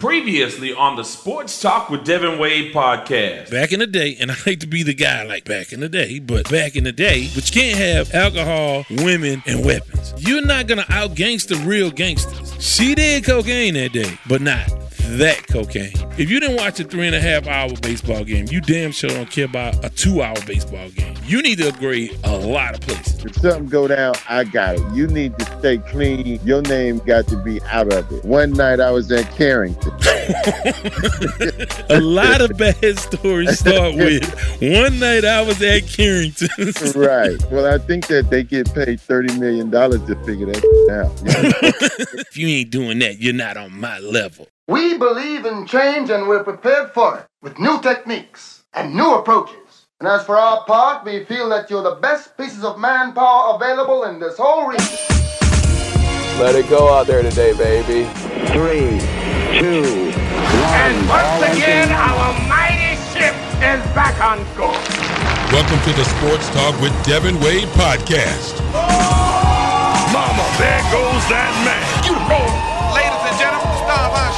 Previously on the Sports Talk with Devin Wade podcast. Back in the day, and I hate to be the guy like back in the day, but back in the day, but you can't have alcohol, women, and weapons. You're not gonna out gangster real gangsters. She did cocaine that day, but not that cocaine. If you didn't watch a three and a half hour baseball game, you damn sure don't care about a two hour baseball game. You need to upgrade a lot of places. If something go down, I got it. You need to stay clean. Your name got to be out of it. One night I was at Carrington. a lot of bad stories start with one night I was at Carrington. right. Well, I think that they get paid $30 million to figure that out. if you ain't doing that, you're not on my level. We believe in change and we're prepared for it with new techniques and new approaches. And as for our part, we feel that you're the best pieces of manpower available in this whole region. Let it go out there today, baby. Three, two, one. And once again, our mighty ship is back on course. Welcome to the Sports Talk with Devin Wade podcast. Oh, mama, there goes that man. You roll.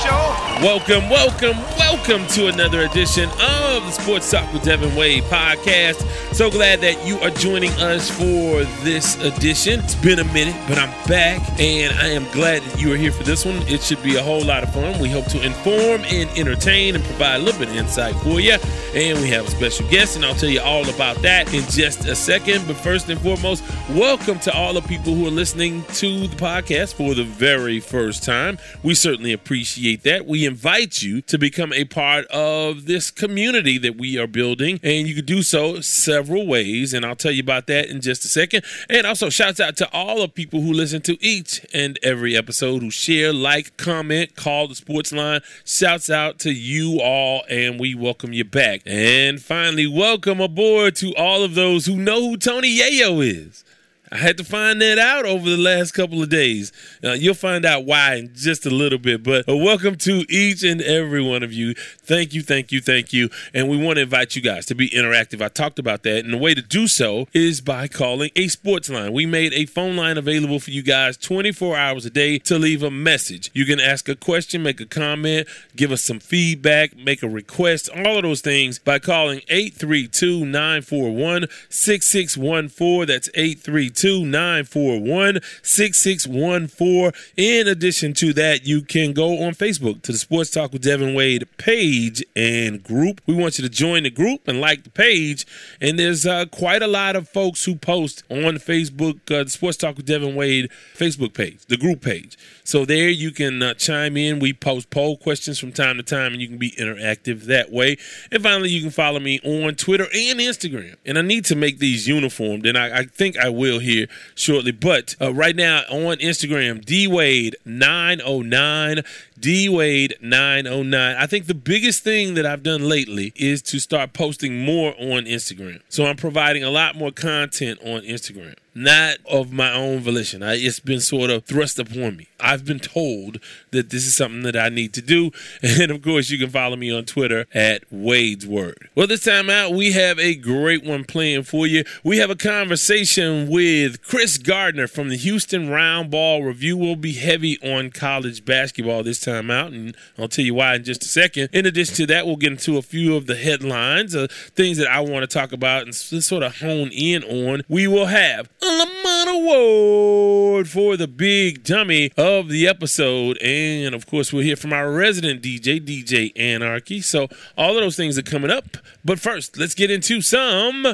Show. Welcome, welcome, welcome to another edition of the Sports Talk with Devin Wade podcast. So glad that you are joining us for this edition. It's been a minute, but I'm back, and I am glad that you are here for this one. It should be a whole lot of fun. We hope to inform and entertain and provide a little bit of insight for you. And we have a special guest, and I'll tell you all about that in just a second. But first and foremost, welcome to all the people who are listening to the podcast for the very first time. We certainly appreciate that. We invite you to become a part of this community that we are building, and you can do so several ways, and I'll tell you about that in just a second. And also, shouts out to all the people who listen to each and every episode, who share, like, comment, call the sports line. Shouts out to you all, and we welcome you back. And finally, welcome aboard to all of those who know who Tony Yayo is. I had to find that out over the last couple of days. Uh, you'll find out why in just a little bit. But uh, welcome to each and every one of you. Thank you, thank you, thank you. And we want to invite you guys to be interactive. I talked about that. And the way to do so is by calling a sports line. We made a phone line available for you guys 24 hours a day to leave a message. You can ask a question, make a comment, give us some feedback, make a request, all of those things by calling 832 941 6614. That's 832 941 6614. In addition to that, you can go on Facebook to the Sports Talk with Devin Wade page and group. We want you to join the group and like the page. And there's uh, quite a lot of folks who post on Facebook, uh, the Sports Talk with Devin Wade Facebook page, the group page. So there you can uh, chime in. We post poll questions from time to time, and you can be interactive that way. And finally, you can follow me on Twitter and Instagram. And I need to make these uniformed, and I, I think I will here shortly. But uh, right now on Instagram, D Wade 909. D Wade 909. I think the biggest thing that I've done lately is to start posting more on Instagram. So I'm providing a lot more content on Instagram not of my own volition. I, it's been sort of thrust upon me. I've been told that this is something that I need to do. And of course, you can follow me on Twitter at Wade's Word. Well, this time out, we have a great one playing for you. We have a conversation with Kris Gardner from the Houston Round Ball Review. We'll be heavy on college basketball this time out, and I'll tell you why in just a second. In addition to that, we'll get into a few of the headlines, uh, things that I want to talk about and sort of hone in on. We will have a Lamont Award for the big dummy of the episode. And of course, we'll hear from our resident DJ, DJ Anarchy. So all of those things are coming up. But first, let's get into some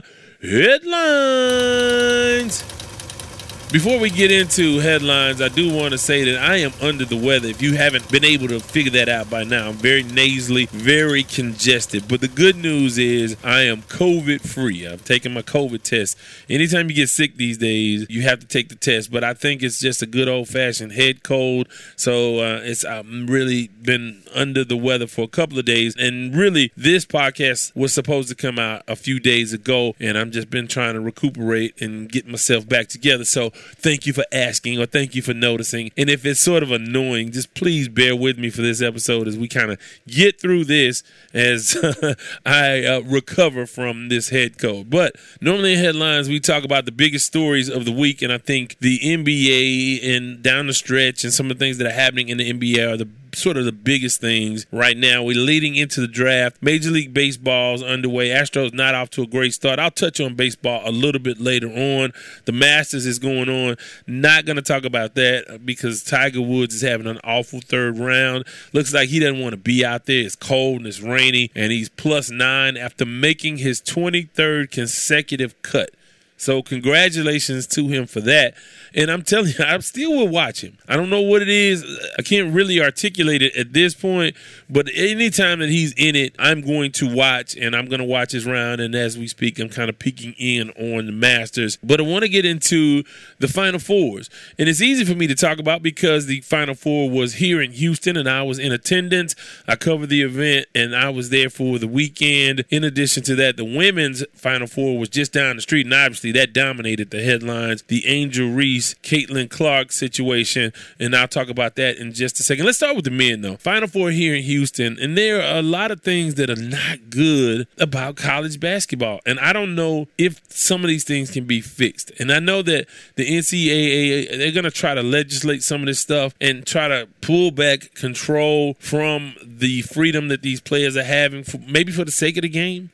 headlines. Before we get into headlines, I do want to say that I am under the weather. If you haven't been able to figure that out by now, I'm very nasally, very congested. But the good news is I am COVID free. I've taken my COVID test. Anytime you get sick these days, you have to take the test. But I think it's just a good old fashioned head cold. So uh, it's I've really been under the weather for a couple of days. And really, this podcast was supposed to come out a few days ago, and I've just been trying to recuperate and get myself back together. So thank you for asking or thank you for noticing. And if it's sort of annoying, just please bear with me for this episode as we kind of get through this as I uh, recover from this head cold. But normally in headlines, we talk about the biggest stories of the week. And I think the NBA and down the stretch and some of the things that are happening in the NBA are the sort of the biggest things right now. We're leading into the draft. Major League Baseball's underway. Astros not off to a great start. I'll touch on baseball a little bit later on. The Masters is going on. Not going to talk about that because Tiger Woods is having an awful third round. Looks like he doesn't want to be out there. It's cold and it's rainy, and he's plus nine after making his 23rd consecutive cut. So congratulations to him for that. And I'm telling you, I still will watch him. I don't know what it is. I can't really articulate it at this point, but anytime that he's in it, I'm going to watch and I'm going to watch his round. And as we speak, I'm kind of peeking in on the Masters. But I want to get into the Final Fours. And it's easy for me to talk about because the Final Four was here in Houston and I was in attendance. I covered the event and I was there for the weekend. In addition to that, the women's Final Four was just down the street. And obviously, that dominated the headlines. The Angel Reese, Caitlin Clark situation, and I'll talk about that in just a second. Let's start with the men, though. Final Four here in Houston, and there are a lot of things that are not good about college basketball, and I don't know if some of these things can be fixed. And I know that the NCAA they're going to try to legislate some of this stuff and try to pull back control from the freedom that these players are having, for, maybe for the sake of the game.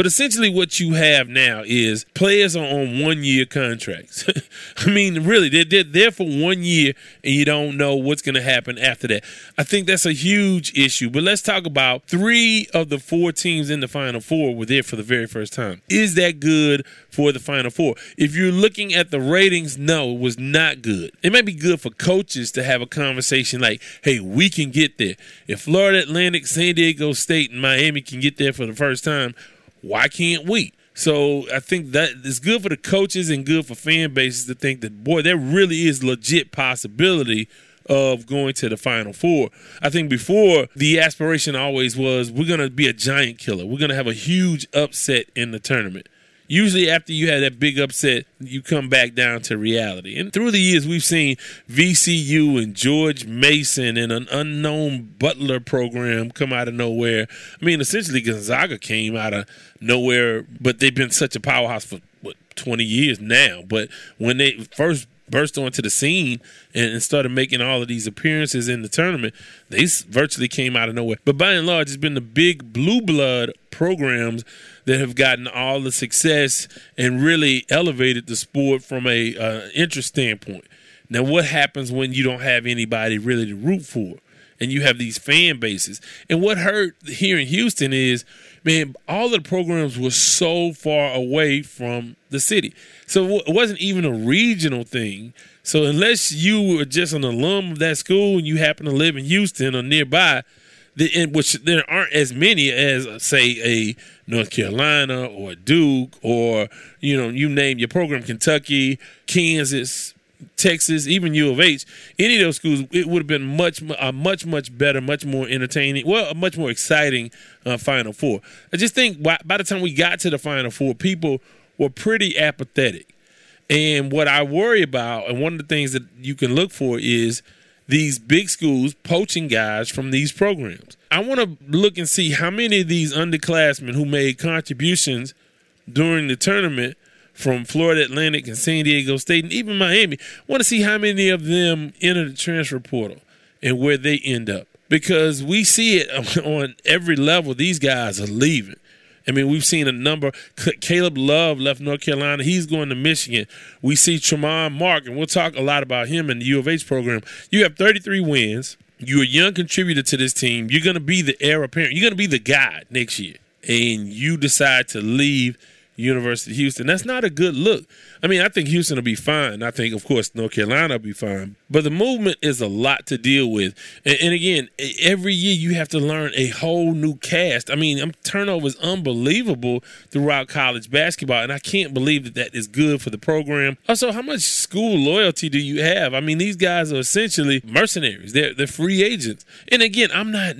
But essentially, what you have now is players are on one year contracts. I mean, really, they're, they're there for one year and you don't know what's going to happen after that. I think that's a huge issue. But let's talk about three of the four teams in the Final Four were there for the very first time. Is that good for the Final Four? If you're looking at the ratings, no, it was not good. It might be good for coaches to have a conversation like, hey, we can get there. If Florida Atlantic, San Diego State, and Miami can get there for the first time, why can't we? So I think that it's good for the coaches and good for fan bases to think that boy, there really is legit possibility of going to the final four. I think before the aspiration always was we're gonna be a giant killer. We're gonna have a huge upset in the tournament. Usually, after you have that big upset, you come back down to reality. And through the years, we've seen VCU and George Mason and an unknown Butler program come out of nowhere. I mean, essentially, Gonzaga came out of nowhere, but they've been such a powerhouse for what 20 years now. But when they first burst onto the scene and, started making all of these appearances in the tournament, they virtually came out of nowhere. But by and large, it's been the big blue blood programs that have gotten all the success and really elevated the sport from a uh, interest standpoint. Now, what happens when you don't have anybody really to root for? And you have these fan bases. And what hurt here in Houston is, man, all the programs were so far away from the city. So it wasn't even a regional thing. So unless you were just an alum of that school and you happen to live in Houston or nearby, in which there aren't as many as say a North Carolina or Duke or you know you name your program Kentucky, Kansas, Texas, even U of H, any of those schools, it would have been much, a much, much better, much more entertaining, well, a much more exciting uh, Final Four. I just think by, by the time we got to the Final Four, people were pretty apathetic. And what I worry about, and one of the things that you can look for is these big schools poaching guys from these programs. I want to look and see how many of these underclassmen who made contributions during the tournament from Florida Atlantic and San Diego State and even Miami, want to see how many of them enter the transfer portal and where they end up. Because we see it on every level, these guys are leaving. I mean, we've seen a number. Caleb Love left North Carolina. He's going to Michigan. We see Tramon Mark, and we'll talk a lot about him in the U of H program. You have 33 wins. You're a young contributor to this team. You're going to be the heir apparent. You're going to be the guy next year. And you decide to leave – University of Houston. That's not a good look. I mean, I think Houston will be fine. I think, of course, North Carolina will be fine. But the movement is a lot to deal with. And, and again, every year you have to learn a whole new cast. I mean, um, turnover is unbelievable throughout college basketball, and I can't believe that that is good for the program. Also, how much school loyalty do you have? I mean, these guys are essentially mercenaries. They're they're free agents. And again, I'm not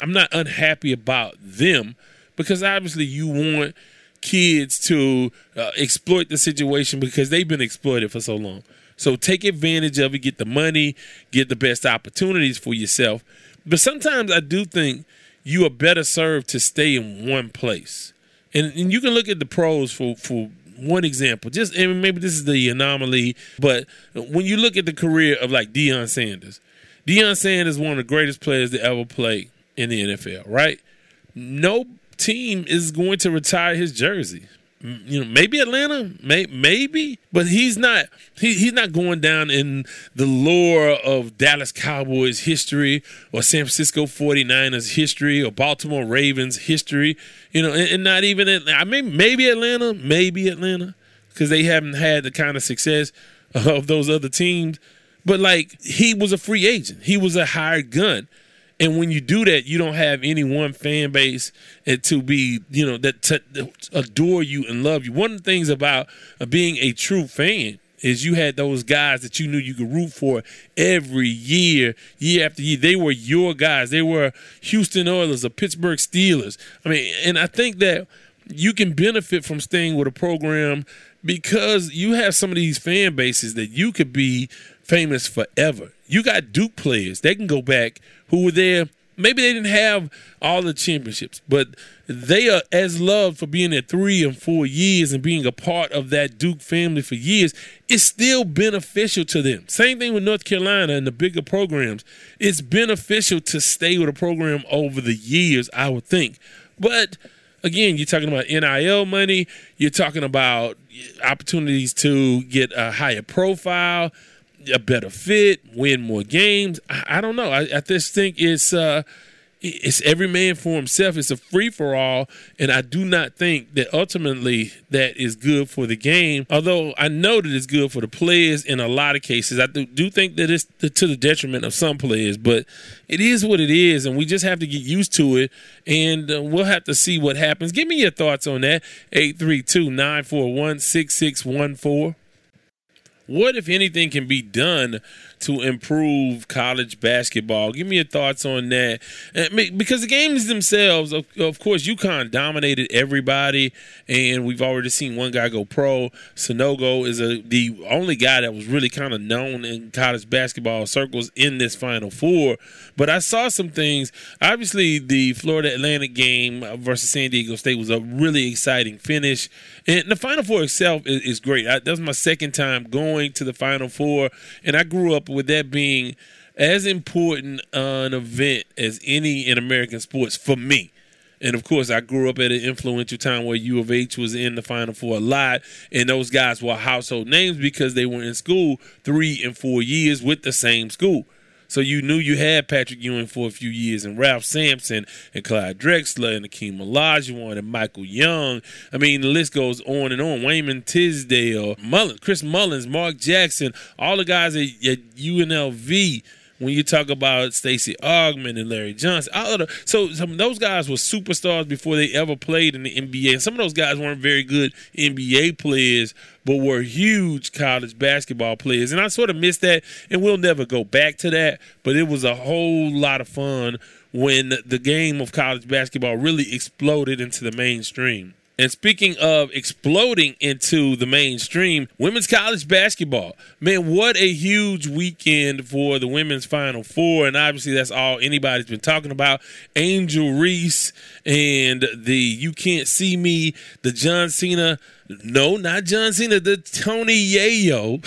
I'm not unhappy about them because obviously you want – kids to uh, exploit the situation because they've been exploited for so long. So take advantage of it, get the money, get the best opportunities for yourself. But sometimes I do think you are better served to stay in one place. And, and you can look at the pros for, for one example. Just and maybe this is the anomaly, but when you look at the career of like Deion Sanders, Deion Sanders is one of the greatest players to ever play in the NFL, right? No team is going to retire his jersey. You know, maybe Atlanta, may, maybe, but he's not. He, he's not going down in the lore of Dallas Cowboys history or San Francisco 49ers history or Baltimore Ravens history. You know, and, and not even. I mean, maybe Atlanta, maybe Atlanta, because they haven't had the kind of success of those other teams. But like, he was a free agent. He was a hired gun. And when you do that, you don't have any one fan base to be, you know, that to adore you and love you. One of the things about being a true fan is you had those guys that you knew you could root for every year, year after year. They were your guys. They were Houston Oilers or Pittsburgh Steelers. I mean, and I think that you can benefit from staying with a program because you have some of these fan bases that you could be famous forever. You got Duke players. They can go back who were there. Maybe they didn't have all the championships, but they are as loved for being there three and four years and being a part of that Duke family for years. It's still beneficial to them. Same thing with North Carolina and the bigger programs. It's beneficial to stay with a program over the years, I would think. But again, you're talking about NIL money. You're talking about opportunities to get a higher profile, a better fit, win more games. I, I don't know. I, I just think it's uh, it's every man for himself. It's a free for all, and I do not think that ultimately that is good for the game. Although I know that it's good for the players in a lot of cases. I do, do think that it's to the detriment of some players, but it is what it is, and we just have to get used to it. And uh, we'll have to see what happens. Give me your thoughts on that. 832 941 6614. What, if anything, can be done to improve college basketball? Give me your thoughts on that. Because the games themselves, of, course, UConn dominated everybody, and we've already seen one guy go pro. Sanogo is a, the only guy that was really kind of known in college basketball circles in this Final Four. But I saw some things. Obviously, the Florida Atlantic game versus San Diego State was a really exciting finish. And the Final Four itself is, great. That was my second time going to the Final Four, and I grew up with that being as important an event as any in American sports for me. And of course, I grew up at an influential time where U of H was in the Final Four a lot, and those guys were household names because they were in school three and four years with the same school. So you knew you had Patrick Ewing for a few years, and Ralph Sampson, and Clyde Drexler, and Akeem Olajuwon, and Michael Young. I mean, the list goes on and on. Wayman Tisdale, Mullins, Chris Mullins, Mark Jackson, all the guys at, at UNLV when you talk about Stacey Augmon and Larry Johnson, all of the, so some of those guys were superstars before they ever played in the NBA. And some of those guys weren't very good NBA players, but were huge college basketball players. And I sort of missed that, and we'll never go back to that. But it was a whole lot of fun when the game of college basketball really exploded into the mainstream. And speaking of exploding into the mainstream, women's college basketball. Man, what a huge weekend for the women's Final Four. And obviously, that's all anybody's been talking about. Angel Reese and the You Can't See Me, the John Cena. No, not John Cena, the Tony Yayo.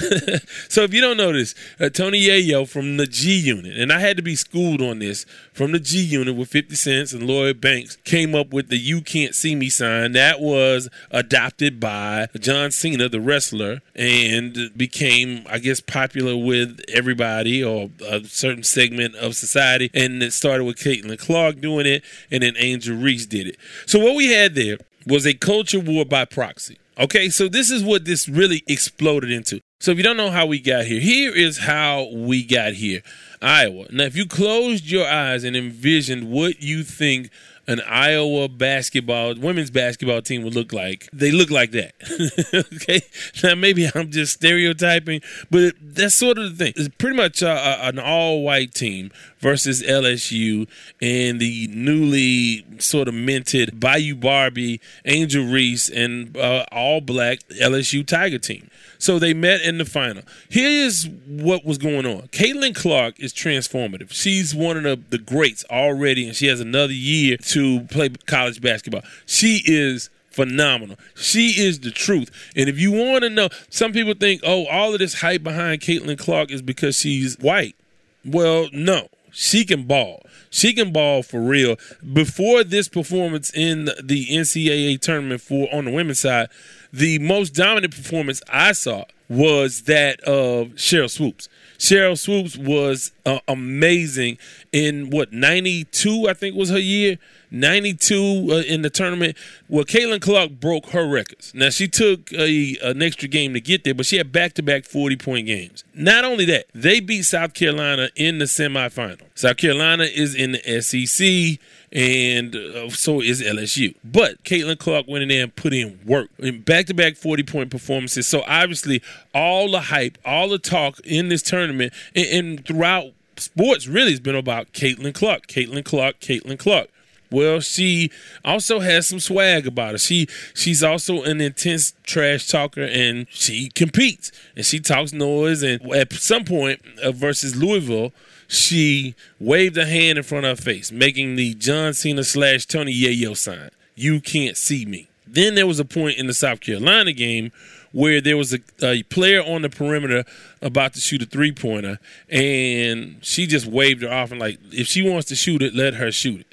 so if you don't know this, uh, Tony Yayo from the G Unit, and I had to be schooled on this from the G Unit with 50 Cents and Lloyd Banks came up with the You Can't See Me sign. That was adopted by John Cena, the wrestler, and became, I guess, popular with everybody or a certain segment of society. And it started with Caitlin Clark doing it, and then Angel Reese did it. So what we had there was a culture war by proxy. Okay, so this is what this really exploded into. So if you don't know how we got here, here is how we got here. Iowa. Now, if you closed your eyes and envisioned what you think an Iowa basketball, women's basketball team would look like, they look like that. okay, now maybe I'm just stereotyping, but that's sort of the thing. It's pretty much uh, an all-white team versus LSU and the newly sort of minted Bayou Barbie, Angel Reese, and uh, all-black LSU Tiger team. So they met in the final. Here's what was going on. Caitlin Clark is transformative. She's one of the, the greats already, and she has another year to play college basketball. She is phenomenal. She is the truth. And if you want to know, some people think, oh, all of this hype behind Caitlin Clark is because she's white. Well, no. She can ball. She can ball for real. Before this performance in the NCAA tournament for on the women's side, the most dominant performance I saw was that of Sheryl Swoopes. Sheryl Swoopes was uh, amazing in what 92 I think was her year? 92 uh, in the tournament well Caitlin Clark broke her records. Now she took a, an extra game to get there but she had back-to-back 40 point games. Not only that they beat South Carolina in the semifinal. South Carolina is in the SEC and uh, so is LSU. But Caitlin Clark went in there and put in work in back-to-back 40-point performances. So obviously, all the hype, all the talk in this tournament, and, and throughout sports, really has been about Caitlin Clark, Caitlin Clark, Caitlin Clark. Well, she also has some swag about her. She she's also an intense trash talker, and she competes and she talks noise. And at some point uh, versus Louisville, she waved a hand in front of her face, making the John Cena slash Tony Yayo sign. You can't see me. Then there was a point in the South Carolina game where there was a, a player on the perimeter about to shoot a three pointer, and she just waved her off and like, if she wants to shoot it, let her shoot it.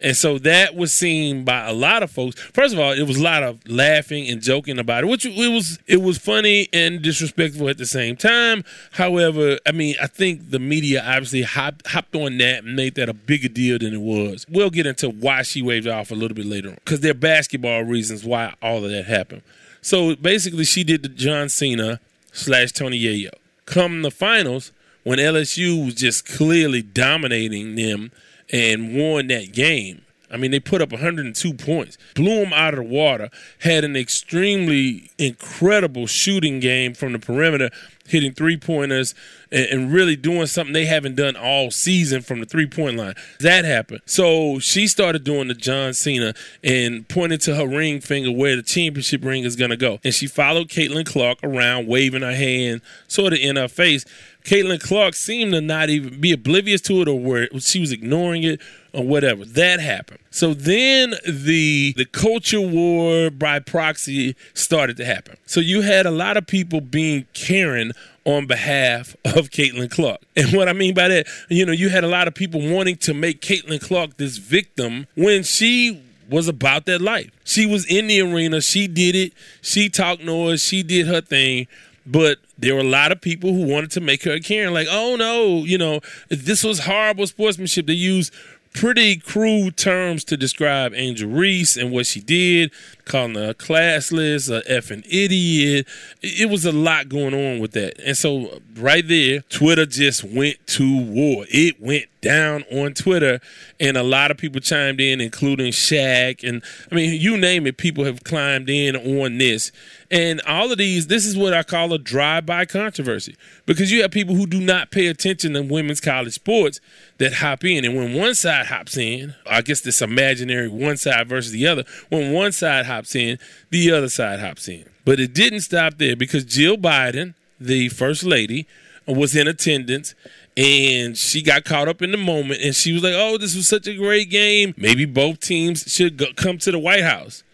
And so that was seen by a lot of folks. First of all, it was a lot of laughing and joking about it, which it was it was funny and disrespectful at the same time. However, I mean, I think the media obviously hopped, hopped on that and made that a bigger deal than it was. We'll get into why she waved off a little bit later on because there are basketball reasons why all of that happened. So basically, she did the John Cena slash Tony Yayo. Come the finals, when LSU was just clearly dominating them and won that game. I mean, they put up 102 points, blew them out of the water, had an extremely incredible shooting game from the perimeter, hitting three pointers and, and, really doing something they haven't done all season from the three point line. That happened. So she started doing the John Cena and pointed to her ring finger where the championship ring is going to go. And she followed Caitlin Clark around, waving her hand sort of in her face. Caitlin Clark seemed to not even be oblivious to it or where she was ignoring it or whatever. That happened. So then the the culture war by proxy started to happen. So you had a lot of people being Karen on behalf of Caitlin Clark. And what I mean by that, you know, you had a lot of people wanting to make Caitlin Clark this victim when she was about that life. She was in the arena, she did it, she talked noise, she did her thing, but there were a lot of people who wanted to make her a Karen, like, oh no, you know, this was horrible sportsmanship. They used pretty crude terms to describe Angel Reese and what she did, calling her classless, a effing idiot. It was a lot going on with that. And so right there, Twitter just went to war. It went down on Twitter, and a lot of people chimed in, including Shaq. And I mean, you name it, people have climbed in on this. And all of these, this is what I call a drive-by controversy because you have people who do not pay attention to women's college sports that hop in. And when one side hops in, I guess this imaginary one side versus the other, when one side hops in, the other side hops in. But it didn't stop there because Jill Biden, the first lady, was in attendance and she got caught up in the moment and she was like, "Oh, this was such a great game. Maybe both teams should go, come to the White House."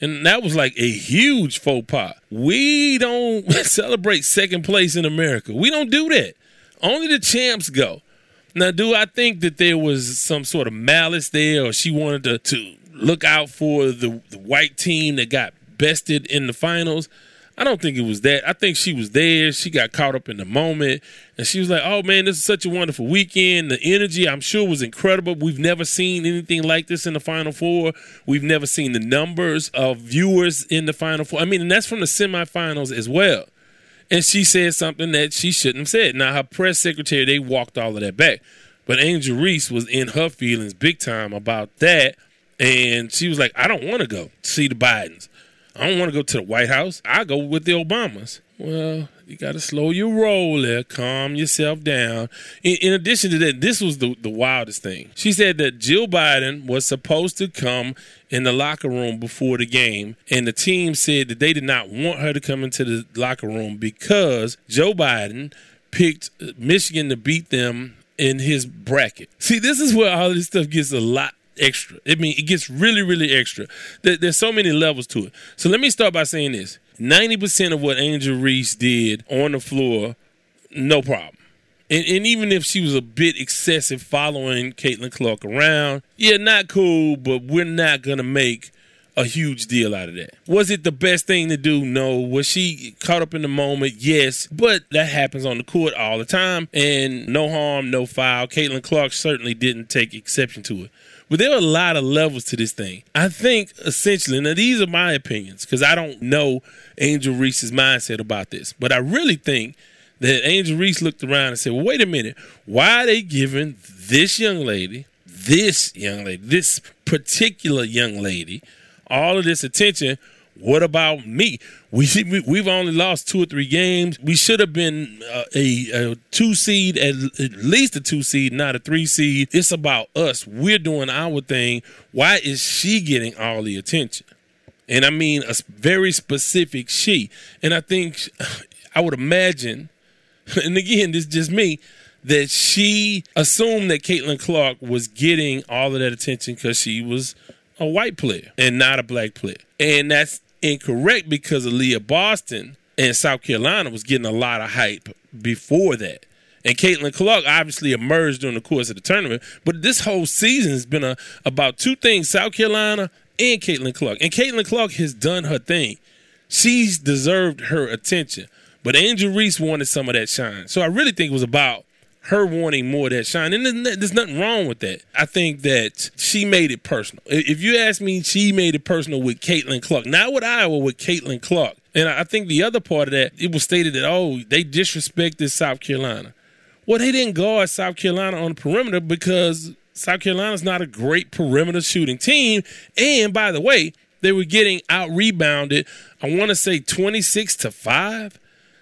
And that was like a huge faux pas. We don't celebrate second place in America. We don't do that. Only the champs go. Now, do I think that there was some sort of malice there or she wanted to, to look out for the, the white team that got bested in the finals? I don't think it was that. I think she was there. She got caught up in the moment. And she was like, oh man, this is such a wonderful weekend. The energy, I'm sure, was incredible. We've never seen anything like this in the Final Four. We've never seen the numbers of viewers in the Final Four. I mean, and that's from the semifinals as well. And she said something that she shouldn't have said. Now, her press secretary, they walked all of that back. But Angel Reese was in her feelings big time about that. And she was like, I don't want to go see the Bidens. I don't want to go to the White House. I go with the Obamas. Well, you got to slow your roll there, calm yourself down. In, in, addition to that, this was the, the wildest thing. She said that Jill Biden was supposed to come in the locker room before the game, and the team said that they did not want her to come into the locker room because Joe Biden picked uh, Michigan to beat them in his bracket. See, this is where all this stuff gets a lot extra. I mean, it gets really, really extra. there's so many levels to it. So let me start by saying this 90% of what Angel Reese did on the floor, no problem. And, and even if she was a bit excessive following Caitlin Clark around, yeah, not cool, but we're not going to make a huge deal out of that. Was it the best thing to do? No. Was she caught up in the moment? Yes. But that happens on the court all the time. And no harm, no foul. Caitlin Clark certainly didn't take exception to it. But there are a lot of levels to this thing. I think essentially, now these are my opinions because I don't know Angel Reese's mindset about this, but I really think that Angel Reese looked around and said, well, wait a minute, why are they giving this young lady, this young lady, this particular young lady, all of this attention? What about me? We, we have only lost two or three games. We should have been uh, a, a, two seed, at, at least a two seed, not a three seed. It's about us. We're doing our thing. Why is she getting all the attention? And I mean a very specific she. And I think I would imagine, and again, this is just me, that she assumed that Caitlin Clark was getting all of that attention because she was a white player and not a black player. And that's incorrect because Aliyah Boston and South Carolina was getting a lot of hype before that. And Caitlin Clark obviously emerged during the course of the tournament. But this whole season has been a, about two things South Carolina and Caitlin Clark. And Caitlin Clark has done her thing. She's deserved her attention. But Angel Reese wanted some of that shine. So I really think it was about her wanting more of that shine. And there's nothing wrong with that. I think that she made it personal. If you ask me, she made it personal with Caitlin Clark. Not with Iowa, with Caitlin Clark. And I think the other part of that, it was stated that, oh, they disrespected South Carolina. Well, they didn't guard South Carolina on the perimeter because South Carolina's not a great perimeter shooting team. And by the way, they were getting out rebounded, I want to say 26 to 5.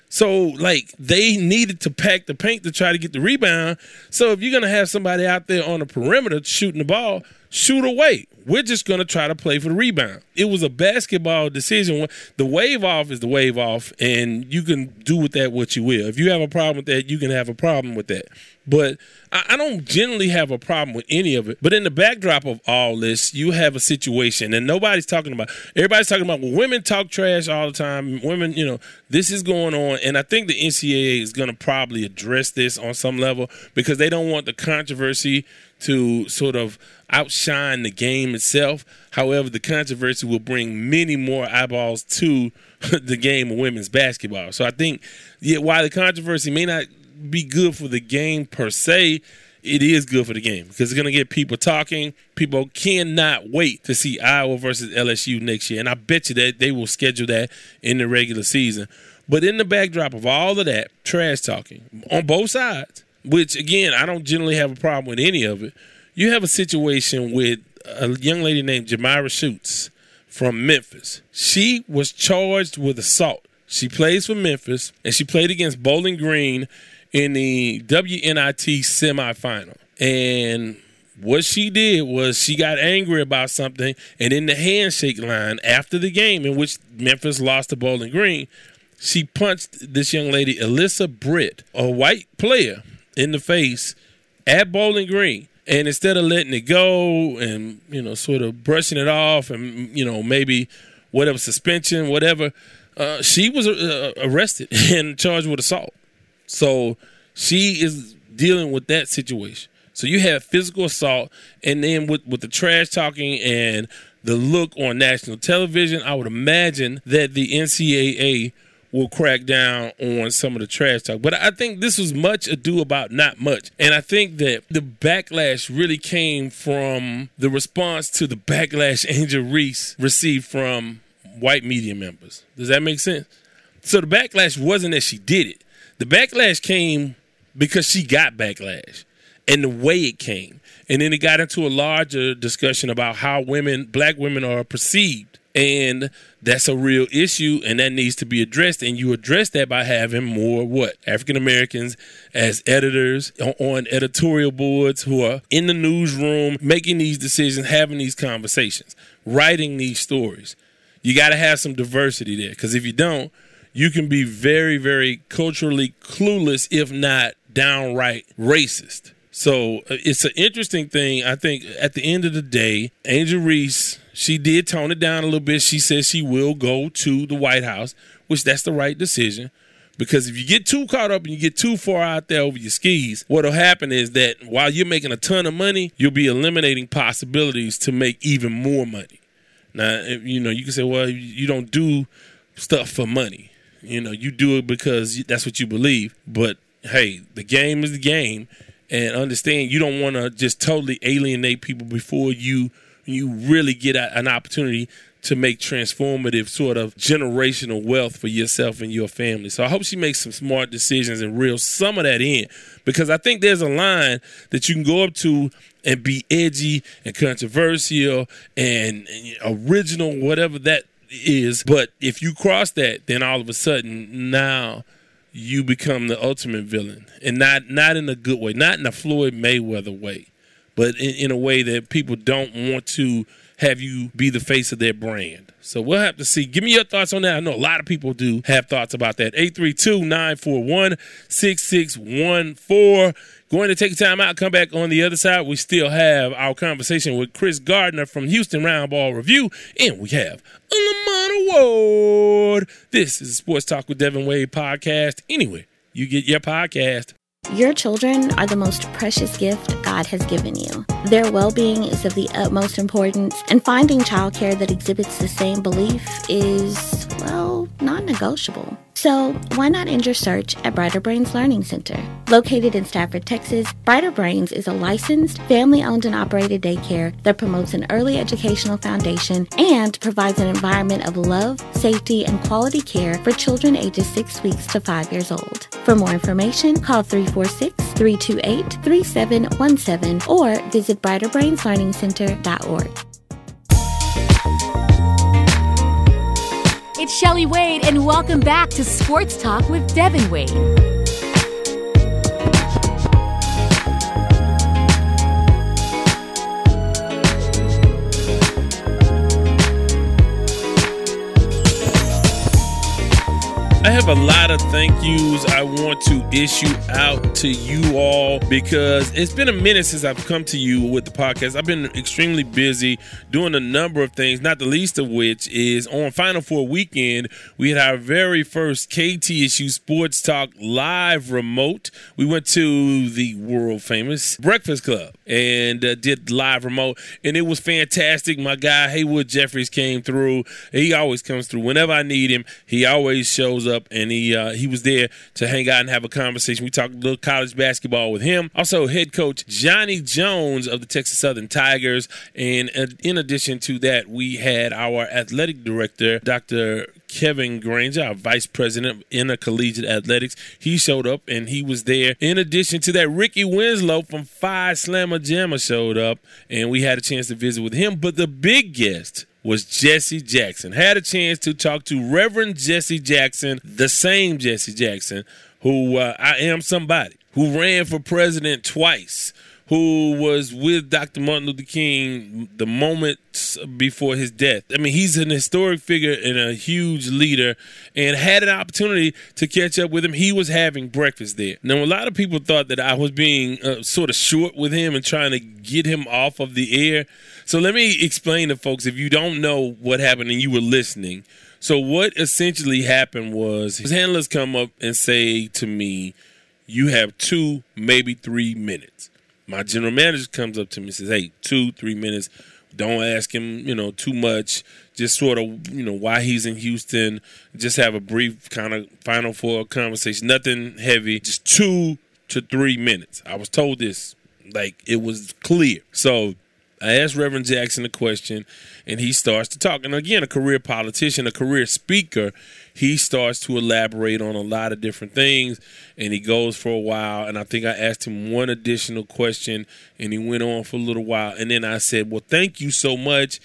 So, like, they needed to pack the paint to try to get the rebound. So, if you're to have somebody out there on the perimeter shooting the ball, shoot away. We're just going to try to play for the rebound. It was a basketball decision. The wave off is the wave off, and you can do with that what you will. If you have a problem with that, you can have a problem with that. But I don't generally have a problem with any of it. But in the backdrop of all this, you have a situation, and nobody's talking about. Everybody's talking about well, women talk trash all the time. Women, you know, this is going on, and I think the NCAA is going to probably address this on some level because they don't want the controversy to sort of outshine the game itself. However, the controversy will bring many more eyeballs to the game of women's basketball. So I think, yeah, while the controversy may not be good for the game per se, it is good for the game because it's going to get people talking. People cannot wait to see Iowa versus LSU next year. And I bet you that they will schedule that in the regular season. But in the backdrop of all of that trash talking on both sides, which again, I don't generally have a problem with any of it, you have a situation with a young lady named Jamirah Shutes from Memphis. She was charged with assault. She plays for Memphis and she played against Bowling Green in the WNIT semifinal. And what she did was she got angry about something, and in the handshake line after the game, in which Memphis lost to Bowling Green, she punched this young lady, Elissa Brett, a white player, in the face at Bowling Green. And instead of letting it go and, you know, sort of brushing it off and, you know, maybe whatever suspension, whatever, uh, she was uh, arrested and charged with assault. So she is dealing with that situation. So you have physical assault, and then with, with the trash talking and the look on national television, I would imagine that the NCAA will crack down on some of the trash talk. But I think this was much ado about not much. And I think that the backlash really came from the response to the backlash Angel Reese received from white media members. Does that make sense? So the backlash wasn't that she did it. The backlash came because she got backlash and the way it came. And then it got into a larger discussion about how women, black women, are perceived. And that's a real issue and that needs to be addressed. And you address that by having more what? African Americans as editors on editorial boards who are in the newsroom making these decisions, having these conversations, writing these stories. You got to have some diversity there because if you don't, you can be very, very culturally clueless, if not downright racist. So uh, it's an interesting thing. I think at the end of the day, Angel Reese, she did tone it down a little bit. She says she will go to the White House, which that's the right decision. Because if you get too caught up and you get too far out there over your skis, what'll happen is that while you're making a ton of money, you'll be eliminating possibilities to make even more money. Now, you know, you can say, well, you don't do stuff for money. You know, you do it because that's what you believe. But hey, the game is the game, and understand you don't want to just totally alienate people before you you really get an opportunity to make transformative sort of generational wealth for yourself and your family. So I hope she makes some smart decisions and reel some of that in because I think there's a line that you can go up to and be edgy and controversial and, and original, whatever that is. But if you cross that, then all of a sudden now you become the ultimate villain, and not not in a good way, not in a Floyd Mayweather way, but in, in a way that people don't want to have you be the face of their brand. So we'll have to see. Give me your thoughts on that. I know a lot of people do have thoughts about that. 832 941 6614. Going to take time out, come back on the other side. We still have our conversation with Kris Gardner from Houston Roundball Review, and we have a Lamont Award. This is Sports Talk with Devin Wade podcast. Anyway, you get your podcast. Your children are the most precious gift God has given you. Their well being is of the utmost importance, and finding childcare that exhibits the same belief is, well, non negotiable. So, why not end your search at Brighter Brains Learning Center? Located in Stafford, Texas, Brighter Brains is a licensed, family owned and operated daycare that promotes an early educational foundation and provides an environment of love, safety, and quality care for children ages 6 weeks to 5 years old. For more information, call 346 328 3717 or visit brighterbrainslearningcenter.org. It's Shelly Wade, and welcome back to Sports Talk with Devin Wade. I have a lot of thank yous I want to issue out to you all because it's been a minute since I've come to you with the podcast. I've been extremely busy doing a number of things, not the least of which is on Final Four weekend, we had our very first KTSU Sports Talk live remote. We went to the world famous Breakfast Club and uh, did live remote, and it was fantastic. My guy Haywood Jeffires came through. He always comes through whenever I need him. He always shows up up, and he uh, he was there to hang out and have a conversation. We talked a little college basketball with him. Also, head coach Johnny Jones of the Texas Southern Tigers, and uh, in addition to that, we had our athletic director, Dr. Kevin Granger, our vice president of intercollegiate athletics. He showed up and he was there. In addition to that, Ricky Winslow from Phi Slama Jama showed up and we had a chance to visit with him. But the big guest was Jesse Jackson. Had a chance to talk to Reverend Jesse Jackson, the same Jesse Jackson, who uh, I am somebody, who ran for president twice, who was with Dr. Martin Luther King the moments before his death. I mean, he's an historic figure and a huge leader, and had an opportunity to catch up with him. He was having breakfast there. Now, a lot of people thought that I was being uh, sort of short with him and trying to get him off of the air. So let me explain to folks if you don't know what happened and you were listening. So what essentially happened was his handlers come up and say to me, "You have two, maybe three minutes." My general manager comes up to me and says, "Hey, two, three minutes. Don't ask him, you know, too much. Just sort of, you know, why he's in Houston. Just have a brief kind of final four conversation. Nothing heavy. Just two to three minutes." I was told this like it was clear. So I asked Reverend Jackson a question, and he starts to talk. And again, a career politician, a career speaker, he starts to elaborate on a lot of different things, and he goes for a while. And I think I asked him one additional question, and he went on for a little while. And then I said, Well, thank you so much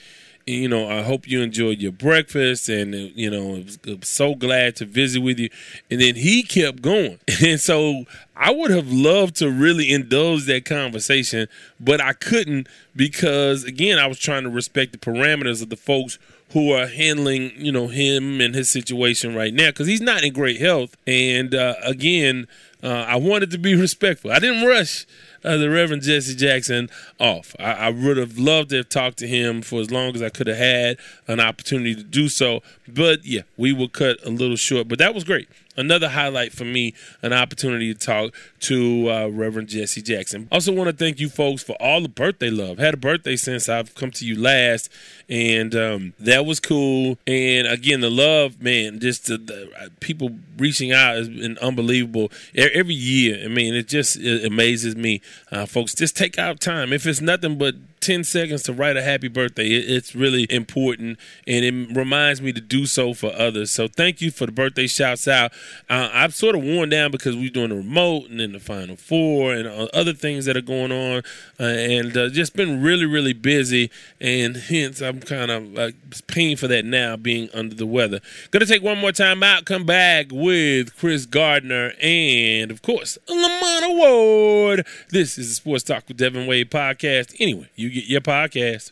you know, I hope you enjoyed your breakfast, and you know, was so glad to visit with you. And then he kept going, and so I would have loved to really indulge that conversation, but I couldn't because again, I was trying to respect the parameters of the folks who are handling, you know, him and his situation right now because he's not in great health. And uh, again, uh, I wanted to be respectful. I didn't rush. Uh, the Reverend Jesse Jackson off. I, I would have loved to have talked to him for as long as I could have had an opportunity to do so. But yeah, we will cut a little short. But that was great another highlight for me, an opportunity to talk to uh, Reverend Jesse Jackson. Also, want to thank you folks for all the birthday love. Had a birthday since I've come to you last, and um, that was cool. And again, the love, man, just the, the, uh, people reaching out been unbelievable every year. I mean, it just it amazes me, uh, folks. Just take out time if it's nothing but 10 seconds to write a happy birthday. It's really important and it reminds me to do so for others. So thank you for the birthday shouts out. Uh, I've sort of worn down because we're doing the remote and then the final four and uh, other things that are going on uh, and uh, just been really, really busy. And hence, I'm kind of paying for that now being under the weather. Gonna take one more time out, come back with Kris Gardner and, of course, Lamont Award. This is the Sports Talk with Devin Wade podcast. Anyway, you get your podcast.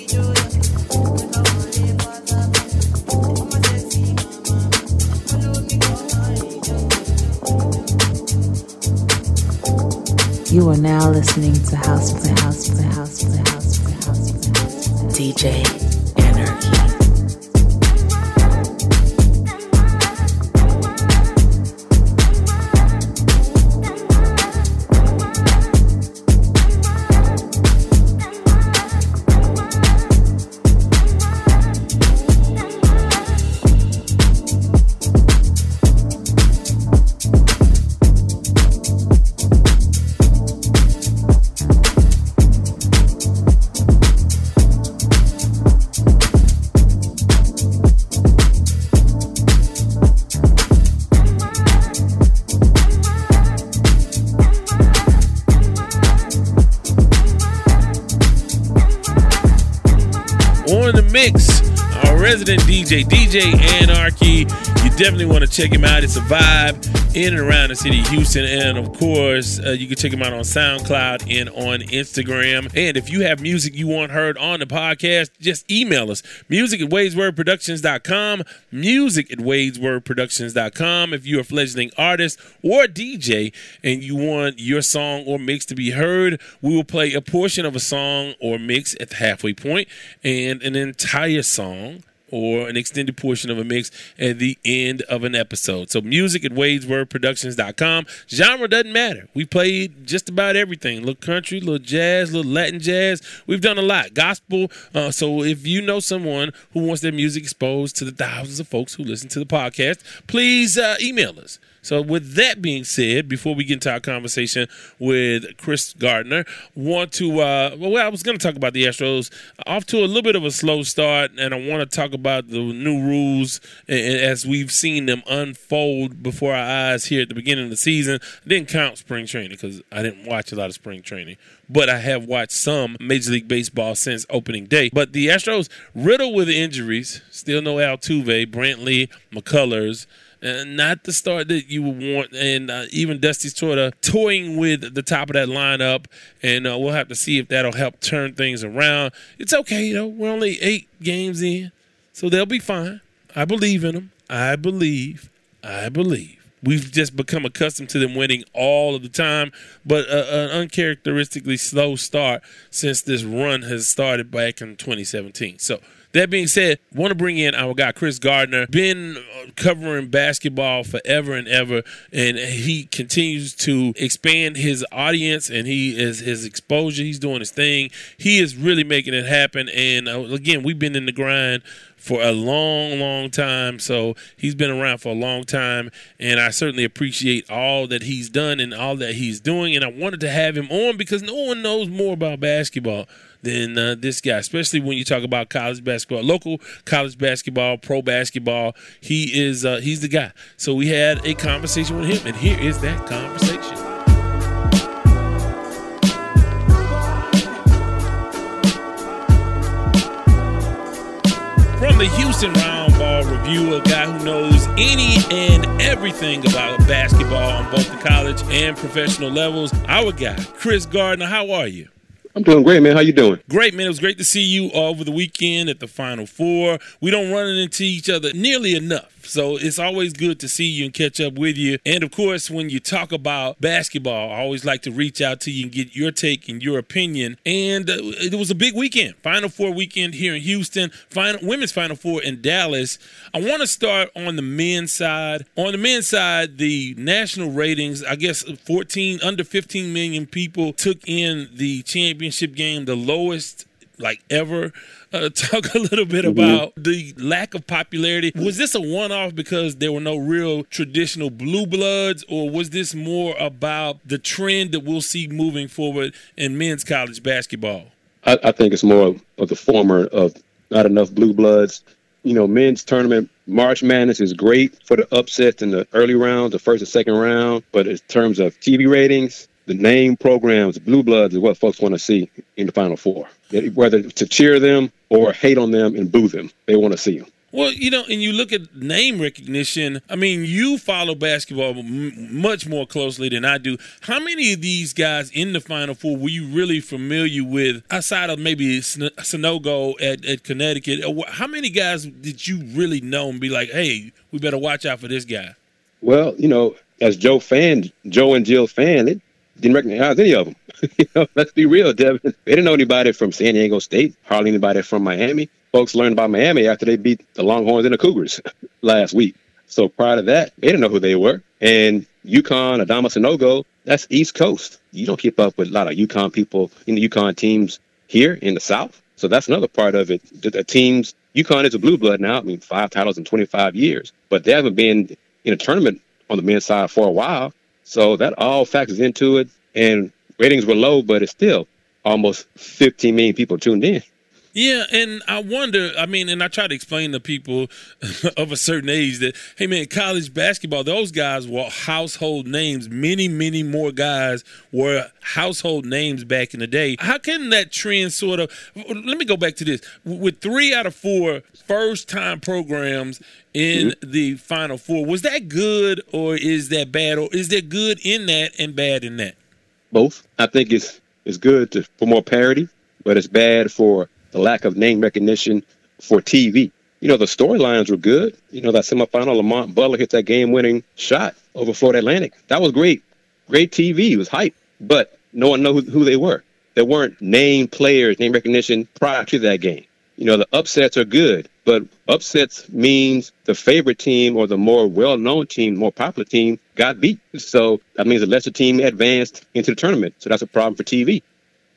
You are now listening to House Play, House Play, House Play, House Play, House Play, House. DJ Anarchy. resident DJ, DJ Anarchy. You definitely want to check him out. It's a vibe in and around the city of Houston. And of course, uh, you can check him out on SoundCloud and on Instagram. And if you have music you want heard on the podcast, just email us music at wadeswordproductions.com. Music at wadeswordproductions.com. If you're a fledgling artist or DJ and you want your song or mix to be heard, we will play a portion of a song or mix at the halfway point and an entire song or an extended portion of a mix at the end of an episode. So music at wadeswordproductions.com. Genre doesn't matter. We play just about everything. Little country, little jazz, little Latin jazz. We've done a lot. Gospel. Uh, so if you know someone who wants their music exposed to the thousands of folks who listen to the podcast, please uh, email us. So, with that being said, before we get into our conversation with Kris Gardner, want to uh, well, I was going to talk about the Astros off to a little bit of a slow start, and I want to talk about the new rules as we've seen them unfold before our eyes here at the beginning of the season. I didn't count spring training because I didn't watch a lot of spring training, but I have watched some Major League Baseball since opening day. But the Astros riddled with injuries, still no Altuve, Brantley, McCullers and not the start that you would want. And uh, even Dusty's sort of toying with the top of that lineup, and uh, we'll have to see if that'll help turn things around. It's okay, you know, we're only eight games in, so they'll be fine. I believe in them. I believe. I believe. We've just become accustomed to them winning all of the time, but uh, an uncharacteristically slow start since this run has started back in 2017. So that being said, want to bring in our guy Kris Gardner. Been covering basketball forever and ever, and he continues to expand his audience and he is his exposure. He's doing his thing. He is really making it happen. And uh, again, we've been in the grind for a long, long time. So he's been around for a long time, and I certainly appreciate all that he's done and all that he's doing. And I wanted to have him on because no one knows more about basketball than uh, this guy, especially when you talk about college basketball, local college basketball, pro basketball. He is uh, he's the guy. So we had a conversation with him, and here is that conversation. From the Houston Round Ball Review, a guy who knows any and everything about basketball on both the college and professional levels, our guy, Kris Gardner. How are you? I'm doing great, man. How you doing? Great, man. It was great to see you over the weekend at the Final Four. We don't run into each other nearly enough. So it's always good to see you and catch up with you. And of course, when you talk about basketball, I always like to reach out to you and get your take and your opinion. And uh, it was a big weekend, Final Four weekend here in Houston, final women's Final Four in Dallas. I want to start on the men's side. On the men's side, the national ratings, I guess 14 under 15 million people took in the championship game, the lowest like ever. Uh, talk a little bit Mm-hmm. about the lack of popularity. Was this a one off because there were no real traditional blue bloods, or was this more about the trend that we'll see moving forward in men's college basketball? I, I think it's more of the former of not enough blue bloods. You know, men's tournament March Madness is great for the upsets in the early rounds, the first and second round. But in terms of TV ratings, the name programs, blue bloods, is what folks want to see in the Final Four. Whether to cheer them or hate on them and boo them, they want to see them. Well, you know, and you look at name recognition. I mean, you follow basketball m- much more closely than I do. How many of these guys in the Final Four were you really familiar with outside of maybe Sin- Sanogo at, at Connecticut? How many guys did you really know and be like, hey, we better watch out for this guy? Well, you know, as Joe fan, Joe and Jill fan, it didn't recognize any of them. you know, let's be real, Devin. They didn't know anybody from San Diego State, hardly anybody from Miami. Folks learned about Miami after they beat the Longhorns and the Cougars last week. So prior to that, they didn't know who they were. And UConn, Adama Sanogo, that's East Coast. You don't keep up with a lot of UConn people in the UConn teams here in the South. So that's another part of it. The, the teams, UConn is a blue blood now. I mean, five titles in 25 years, but they haven't been in a tournament on the men's side for a while. So that all factors into it. And ratings were low, but it's still almost 15 million people tuned in. Yeah, and I wonder, I mean, and I try to explain to people of a certain age that, hey, man, college basketball, those guys were household names. Many, many more guys were household names back in the day. How can that trend sort of, let me go back to this. With three out of four first time programs in Mm-hmm. the Final Four, was that good or is that bad? Or is there good in that and bad in that? Both. I think it's, it's good to, for more parity, but it's bad for the lack of name recognition for TV. You know, the storylines were good. You know, that semifinal, Lamont Butler hit that game winning shot over Florida Atlantic. That was great. Great TV. It was hype. But no one knew who, they were. There weren't name players, name recognition prior to that game. You know, the upsets are good, but upsets means the favorite team or the more well known team, more popular team got beat. So that means the lesser team advanced into the tournament. So that's a problem for TV.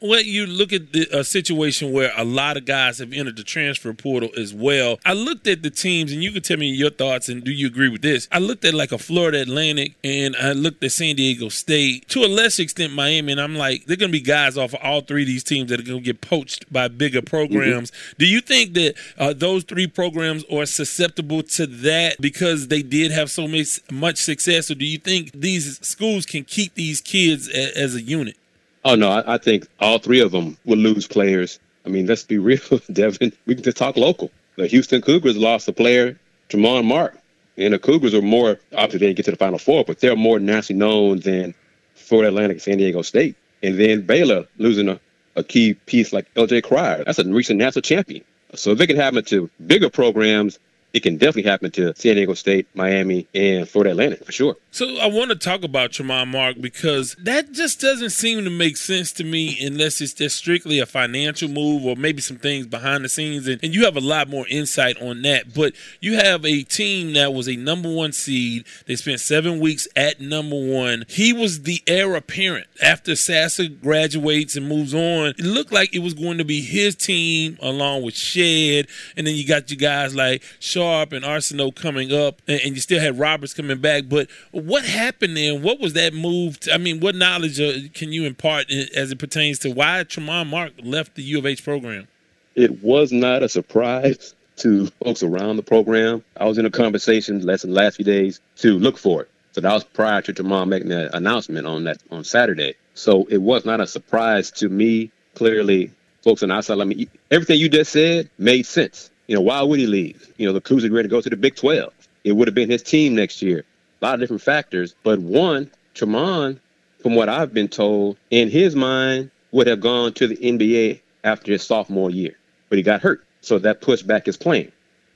Well, you look at the, a situation where a lot of guys have entered the transfer portal as well. I looked at the teams, and you can tell me your thoughts, and do you agree with this? I looked at like a Florida Atlantic, and I looked at San Diego State, to a lesser extent Miami, and I'm like, they're going to be guys off of all three of these teams that are going to get poached by bigger programs. Do you think that uh, those three programs are susceptible to that because they did have so much, much success, or do you think these schools can keep these kids a, as a unit? Oh no, I, I think all three of them will lose players. I mean, let's be real, Devin. We can just talk local. The Houston Cougars lost a player, Tramon Mark, and the Cougars are more obviously they didn't get to the Final Four, but they're more nationally known than Florida Atlantic, and San Diego State, and then Baylor losing a, a key piece like L.J. Cryer. That's a recent national champion. So if it can happen to bigger programs, it can definitely happen to San Diego State, Miami, and Florida Atlantic for sure. So I want to talk about Tramon Mark because that just doesn't seem to make sense to me unless it's just strictly a financial move or maybe some things behind the scenes. And, and you have a lot more insight on that. But you have a team that was a number one seed. They spent seven weeks at number one. He was the heir apparent after Sasser graduates and moves on. It looked like it was going to be his team along with Shed. And then you got you guys like Sharpe and Arceneaux coming up, and, and, you still had Roberts coming back. But what happened there? What was that move? To, I mean, what knowledge uh, can you impart as it pertains to why Tramon Mark left the U of H program? It was not a surprise to folks around the program. I was in a conversation less than the last few days to look for it. So that was prior to Tramon making the announcement on that on Saturday. So it was not a surprise to me. Clearly, folks on outside, I mean, everything you just said made sense. You know, why would he leave? You know, the Cougs are ready to go to the Big 12. It would have been his team next year. A lot of different factors. But one, Tramon, from what I've been told, in his mind, would have gone to the NBA after his sophomore year. But he got hurt. So that pushed back his plan.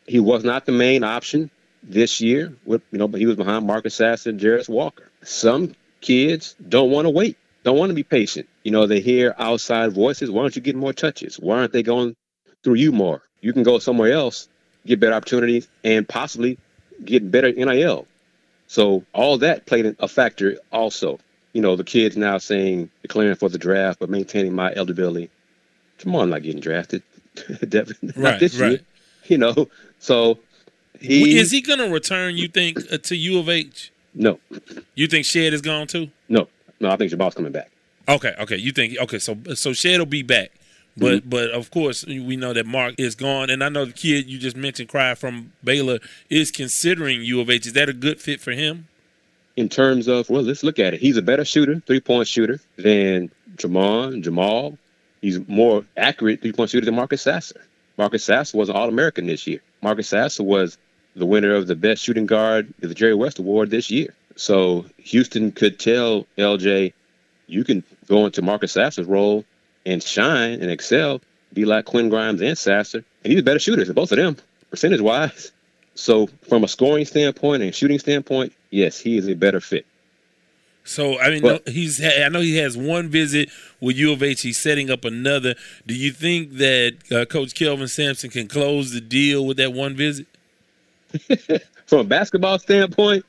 He was not the main option this year, with, you know, but he was behind Marcus Sasser and Jarace Walker. Some kids don't want to wait, don't want to be patient. You know, they hear outside voices. Why don't you get more touches? Why aren't they going through you more? You can go somewhere else, get better opportunities, and possibly get better NIL. So all that played a factor also. You know, the kids now saying declaring for the draft but maintaining my eligibility. Come on, not getting drafted. Definitely right, not this right. year. You know, so he is he going to return? You think uh, to U of H? No. You think Shed is gone too? No, no. I think Jamal's coming back. Okay, okay. You think okay? So so Shed will be back. But mm-hmm. but of course we know that Mark is gone, and I know the kid you just mentioned, Cry from Baylor, is considering U of H. Is that a good fit for him? In terms of well, let's look at it. He's a better shooter, three point shooter than Jamon Jamal. He's more accurate three point shooter than Marcus Sasser. Marcus Sasser was an All American this year. Marcus Sasser was the winner of the best shooting guard of the Jerry West Award this year. So Houston could tell LJ, you can go into Marcus Sasser's role and shine and excel, be like Quinn Grimes and Sasser. And he's a better shooters, both of them, percentage wise. So from a scoring standpoint and shooting standpoint, yes, he is a better fit. So I mean, but, he's. I know he has one visit with U of H. He's setting up another. Do you think that uh, Coach Kelvin Sampson can close the deal with that one visit? From a basketball standpoint,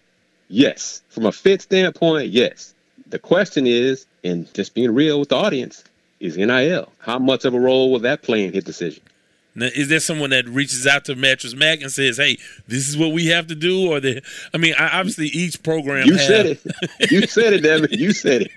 yes. From a fit standpoint, yes. The question is, and just being real with the audience, is NIL. How much of a role will that play in his decision? Now, is there someone that reaches out to Mattress Mack and says, "Hey, this is what we have to do"? Or the, I mean, obviously each program. You have, said it. You said it, Devin. You said it.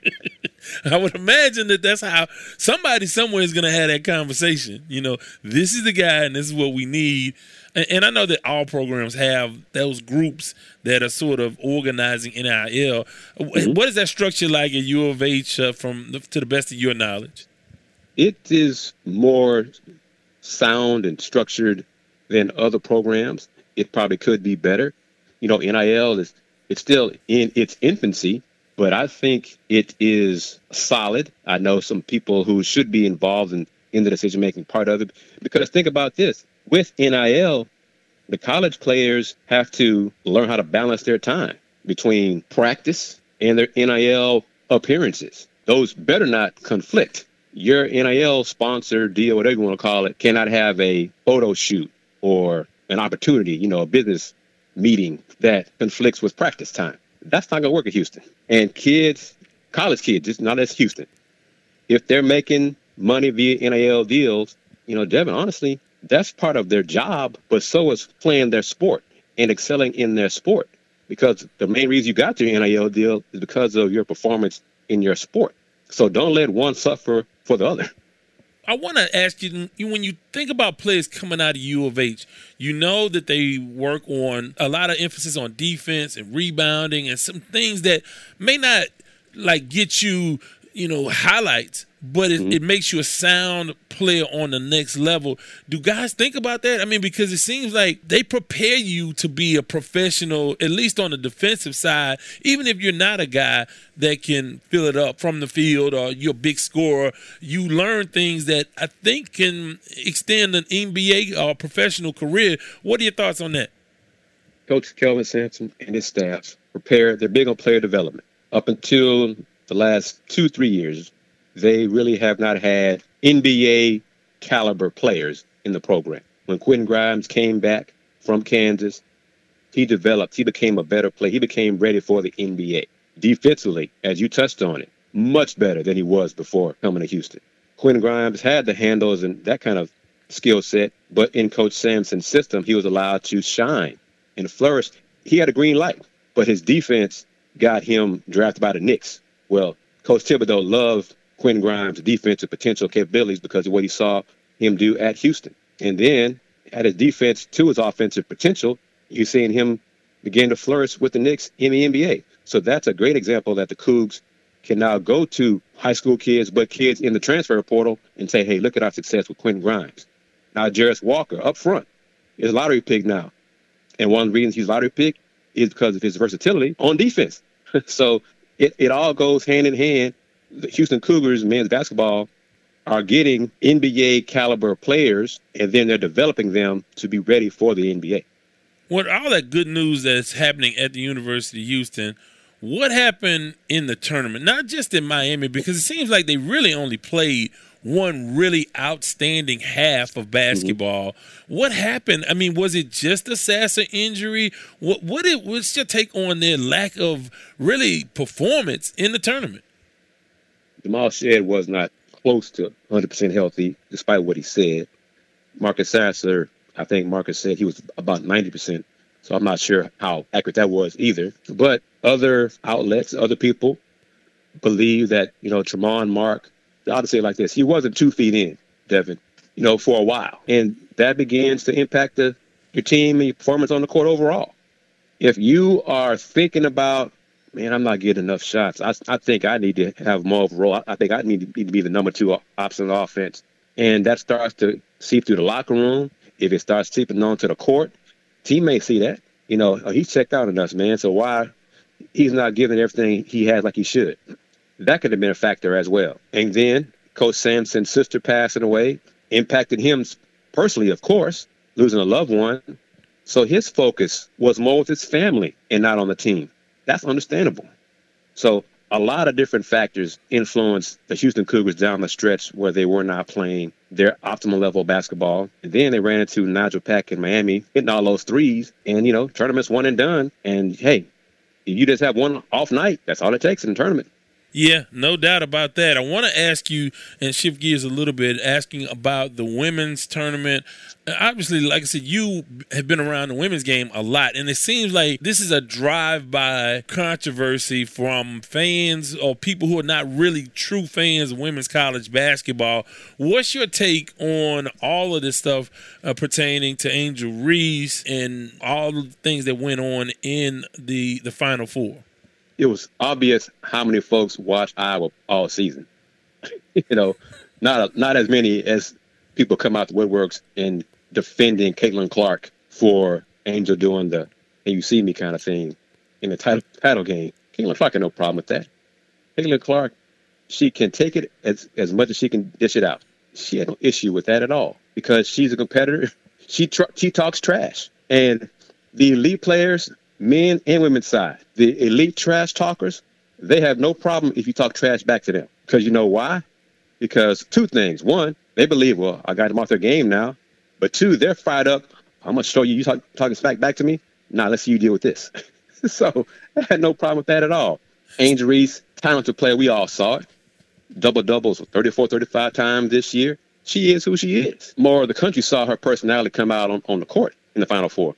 I would imagine that that's how somebody somewhere is going to have that conversation. You know, this is the guy, and this is what we need. And, and I know that all programs have those groups that are sort of organizing NIL. Mm-hmm. What is that structure like at U of H uh, from to the best of your knowledge? It is more sound and structured than other programs. It probably could be better. You know, NIL is it's still in its infancy, but I think it is solid. I know some people who should be involved in, in the decision making part of it. Because think about this with NIL, the college players have to learn how to balance their time between practice and their NIL appearances. Those better not conflict your NIL sponsor deal, whatever you want to call it, cannot have a photo shoot or an opportunity, you know, a business meeting that conflicts with practice time. That's not going to work at Houston. And kids, college kids, just not as Houston, if they're making money via NIL deals, you know, Devin, honestly, that's part of their job, but so is playing their sport and excelling in their sport. Because the main reason you got your NIL deal is because of your performance in your sport. So don't let one suffer for the other. I want to ask you when you think about players coming out of U of H, you know that they work on a lot of emphasis on defense and rebounding and some things that may not like get you, you know, highlights, but it, mm-hmm. it, makes you a sound player on the next level. Do guys think about that? I mean, because it seems like they prepare you to be a professional, at least on the defensive side, even if you're not a guy that can fill it up from the field or you're a big scorer. You learn things that I think can extend an NBA or professional career. What are your thoughts on that? Coach Kelvin Sampson and his staff prepare. They're big on player development. Up until the last two, three years, they really have not had NBA caliber players in the program. When Quentin Grimes came back from Kansas, he developed. He became a better player. He became ready for the NBA. Defensively, as you touched on it, much better than he was before coming to Houston. Quinn Grimes had the handles and that kind of skill set, but in Coach Sampson's system, he was allowed to shine and flourish. He had a green light, but his defense got him drafted by the Knicks. Well, Coach Thibodeau loved Quinn Grimes' defensive potential capabilities because of what he saw him do at Houston. And then at his defense to his offensive potential, you're seeing him begin to flourish with the Knicks in the NBA. So that's a great example that the Cougs can now go to high school kids, but kids in the transfer portal and say, hey, look at our success with Quinn Grimes. Now, Jarace Walker up front is a lottery pick now. And one of the reasons he's lottery pick is because of his versatility on defense. so it, it all goes hand in hand. The Houston Cougars men's basketball are getting NBA caliber players, and then they're developing them to be ready for the NBA. With all that good news that's happening at the University of Houston, what happened in the tournament? Not just in Miami, because it seems like they really only played one really outstanding half of basketball. Mm-hmm. What happened? I mean, was it just a Sasser injury? What what it what's your take on their lack of really performance in the tournament? Jamal Shead was not close to 100% healthy, despite what he said. Marcus Sasser, I think Marcus said he was about 90%. So I'm not sure how accurate that was either. But other outlets, other people believe that, you know, Tramon Mark, I'll say it like this. He wasn't two feet in, Devin, you know, for a while. And that begins to impact the, your team and your performance on the court overall. If you are thinking about man, I'm not getting enough shots. I, I think I need to have more of a role. I, think I need to, need to be the number two option on offense. And that starts to seep through the locker room. If it starts seeping onto the court, teammates see that. You know, oh, he's checked out on us, man. So why he's not giving everything he has like he should? That could have been a factor as well. And then Coach Sampson's sister passing away impacted him personally, of course, losing a loved one. So his focus was more with his family and not on the team. That's understandable. So a lot of different factors influenced the Houston Cougars down the stretch where they were not playing their optimal level of basketball. And then they ran into Nigel Pack in Miami, hitting all those threes, and you know, tournament's one and done. And hey, if you just have one off night, that's all it takes in a tournament. Yeah, no doubt about that. I want to ask you and shift gears a little bit, asking about the women's tournament. Obviously, like I said, you have been around the women's game a lot, and it seems like this is a drive-by controversy from fans or people who are not really true fans of women's college basketball. What's your take on all of this stuff uh, pertaining to Angel Reese and all the things that went on in the the Final Four? It was obvious how many folks watched Iowa all season. you know, not not as many as people come out the woodworks and defending Caitlin Clark for Angel doing the "and you see me" kind of thing in the title title game. Caitlin Clark had no problem with that. Caitlin Clark, she can take it as as much as she can dish it out. She had no issue with that at all because she's a competitor. She tr- she talks trash, and the elite players men and women's side. The elite trash talkers, they have no problem if you talk trash back to them. Because you know why? Because two things. One, they believe, well, I got them off their game now. But two, they're fired up. I'm going to show you, you talk, talking smack back to me? Now nah, let's see you deal with this. so I had no problem with that at all. Angel Reese, talented player, we all saw it. Double doubles 34, 35 times this year. She is who she is. More of the country saw her personality come out on, on the court in the Final Four.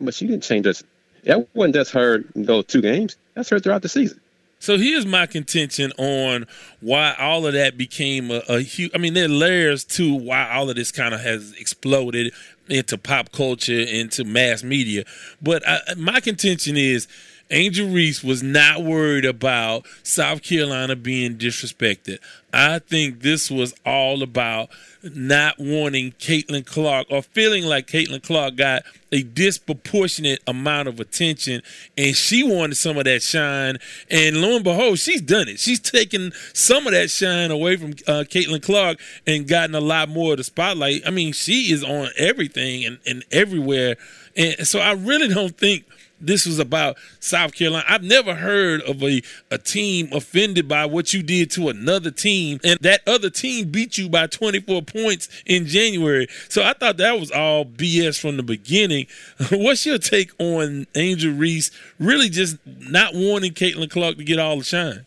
But she didn't change us that wasn't just her those two games. That's her throughout the season. So here's my contention on why all of that became a, a huge. I mean, there are layers to why all of this kind of has exploded into pop culture, into mass media. But I, my contention is Angel Reese was not worried about South Carolina being disrespected. I think this was all about not wanting Caitlin Clark or feeling like Caitlin Clark got a disproportionate amount of attention and she wanted some of that shine. And lo and behold, she's done it. She's taken some of that shine away from uh, Caitlin Clark and gotten a lot more of the spotlight. I mean, she is on everything and, and everywhere. And so I really don't think this was about South Carolina. I've never heard of a, a team offended by what you did to another team, and that other team beat you by 24 points in January. So I thought that was all BS from the beginning. What's your take on Angel Reese really just not wanting Caitlin Clark to get all the shine?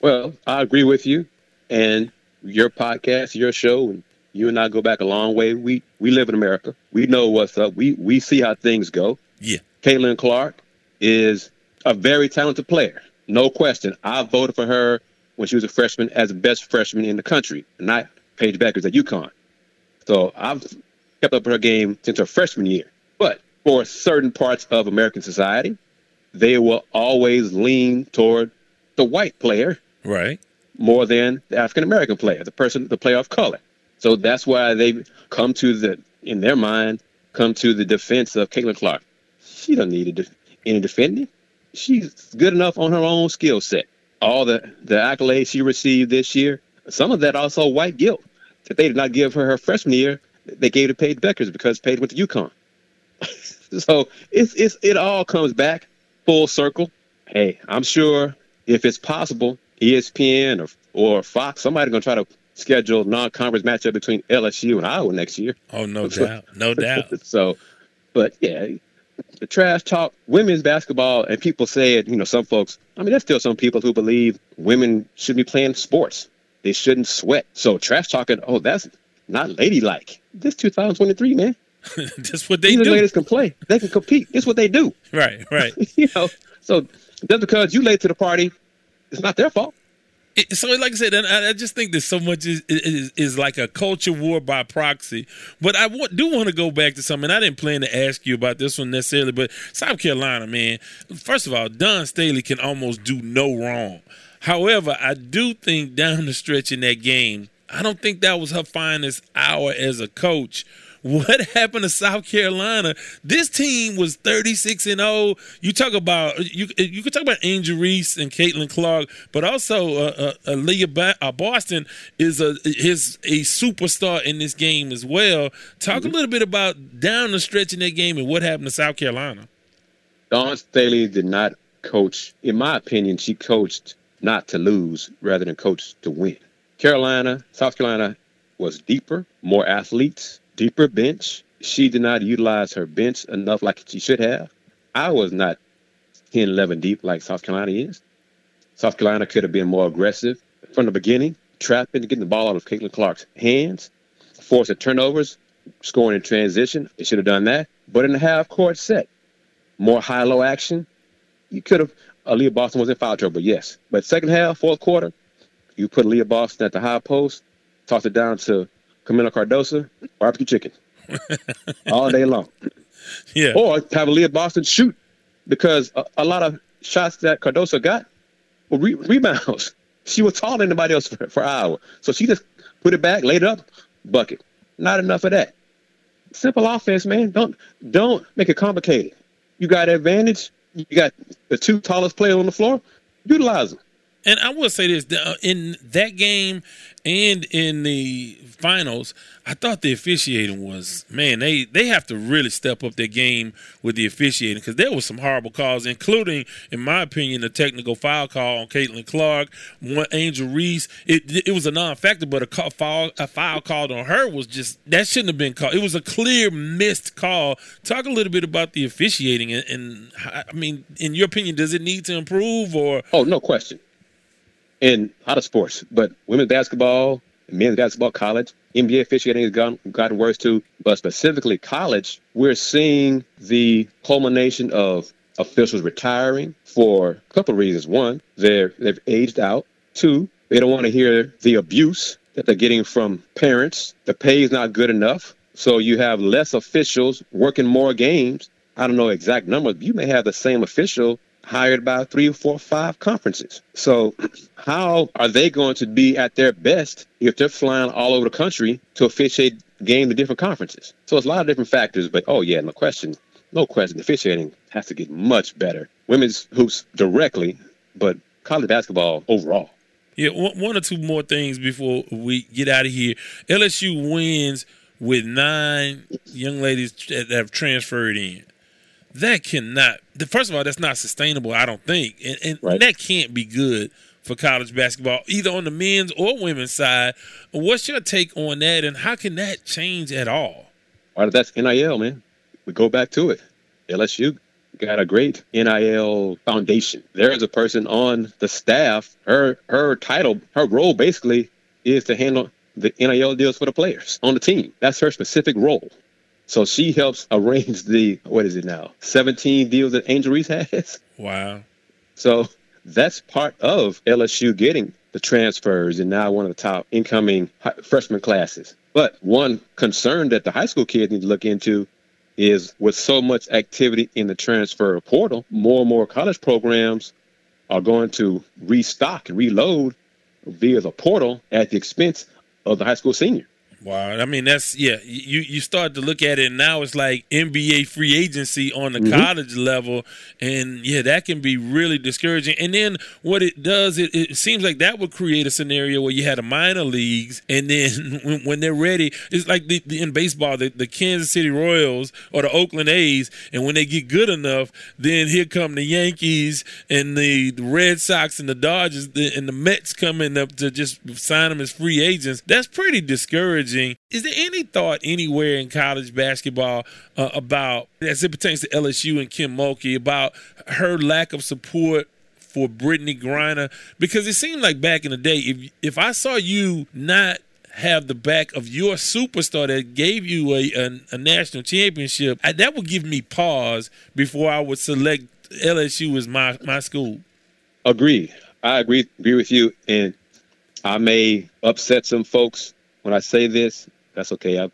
Well, I agree with you. And your podcast, your show, and you and I go back a long way. We we live in America. We know what's up. We we see how things go. Yeah. Caitlin Clark is a very talented player, no question. I voted for her when she was a freshman as the best freshman in the country, not Paige Bueckers at UConn. So I've kept up her game since her freshman year. But for certain parts of American society, they will always lean toward the white player, right, more than the African American player, the person, the player of color. So that's why they come to the, in their mind, come to the defense of Caitlin Clark. She doesn't need any defending. She's good enough on her own skill set. All the, the accolades she received this year, some of that also white guilt that they did not give her her freshman year. They gave to Paige Bueckers because Paige went to UConn. so it's, it's it all comes back full circle. Hey, I'm sure if it's possible, ESPN or or Fox, somebody's gonna try to schedule non-conference matchup between LSU and Iowa next year. Oh, no doubt, no doubt. so, but yeah, the trash talk, women's basketball, and people say it. You know, some folks. I mean, there's still some people who believe women should be playing sports. They shouldn't sweat. So trash talking. Oh, that's not ladylike. This 2023, man. That's what they These do. ladies can play. They can compete. This what they do. Right, right. you know, so just because you late to the party, it's not their fault. It, so, like I said, and I, I just think that so much is, is is like a culture war by proxy. But I do want to go back to something. I didn't plan to ask you about this one necessarily, but South Carolina, man. First of all, Dawn Staley can almost do no wrong. However, I do think down the stretch in that game, I don't think that was her finest hour as a coach. What happened to South Carolina? This team was 36 and 0. You talk about you you could talk about Angel Reese and Caitlin Clark, but also uh, uh, Leah ba- uh, Boston is a is a superstar in this game as well. Talk a little bit about down the stretch in that game and what happened to South Carolina. Dawn Staley did not coach, in my opinion, she coached not to lose rather than coach to win. Carolina, South Carolina was deeper, more athletes, deeper bench. She did not utilize her bench enough like she should have. I was not 10, 11 deep like South Carolina is. South Carolina could have been more aggressive from the beginning, trapping, getting the ball out of Caitlin Clark's hands, forcing turnovers, scoring in transition. They should have done that. But in the half court set, more high low action. You could have. Uh, Boston was in foul trouble, yes. But second half, fourth quarter, you put Leah Boston at the high post, toss it down to Kamilla Cardoso, barbecue chicken all day long. Yeah. Or have Leah Boston shoot because a, a lot of shots that Cardoso got were re- rebounds. She was taller than anybody else for, for Iowa. So she just put it back, laid it up, bucket. Not enough of that. Simple offense, man. Don't don't make it complicated. You got advantage. You got the two tallest players on the floor. Utilize them. And I will say this: uh, in that game and in the finals, I thought the officiating was man. They they have to really step up their game with the officiating because there was some horrible calls, including, in my opinion, a technical foul call on Caitlin Clark, one Angel Reese. It it was a non-factor, but a call, foul a foul called on her was just that shouldn't have been called. It was a clear missed call. Talk a little bit about the officiating, and, and I mean, in your opinion, does it need to improve or? Oh, no question in a lot of sports, but women's basketball, men's basketball, college, NBA officiating has gotten, gotten worse too. But specifically college, we're seeing the culmination of officials retiring for a couple of reasons. One, they're they've aged out. Two, they don't want to hear the abuse that they're getting from parents. The pay is not good enough, so you have less officials working more games. I don't know exact numbers, but you may have the same official hired by three or four, five conferences. So, how are they going to be at their best if they're flying all over the country to officiate game to different conferences? So, it's a lot of different factors, but oh, yeah, no question. No question. Officiating has to get much better. Women's hoops directly, but college basketball overall. Yeah, one or two more things before we get out of here. LSU wins with nine young ladies that have transferred in. That cannot. First of all, that's not sustainable. I don't think, and, and right. that can't be good for college basketball, either on the men's or women's side. What's your take on that, and how can that change at all? Well, that's NIL, man. We go back to it. LSU got a great NIL foundation. There is a person on the staff. Her her title, her role basically is to handle the NIL deals for the players on the team. That's her specific role. So she helps arrange the what is it now? 17 deals that Angel Reese has. Wow. So that's part of LSU getting the transfers and now one of the top incoming freshman classes. But one concern that the high school kids need to look into is with so much activity in the transfer portal, more and more college programs are going to restock and reload via the portal at the expense of the high school senior. Wow, I mean that's yeah. You you start to look at it now. It's like NBA free agency on the mm-hmm. college level, and yeah, that can be really discouraging. And then what it does, it, it seems like that would create a scenario where you had a minor leagues, and then when, when they're ready, it's like the, the, in baseball, the, the Kansas City Royals or the Oakland A's, and when they get good enough, then here come the Yankees and the, the Red Sox and the Dodgers and the Mets coming up to just sign them as free agents. That's pretty discouraging encouraging. Is there any thought anywhere in college basketball uh, about, as it pertains to LSU and Kim Mulkey, about her lack of support for Brittney Griner? Because it seemed like back in the day, if if I saw you not have the back of your superstar that gave you a, a, a national championship, I, that would give me pause before I would select LSU as my, my school. Agree. I agree agree with you, and I may upset some folks when I say this, that's okay. I've,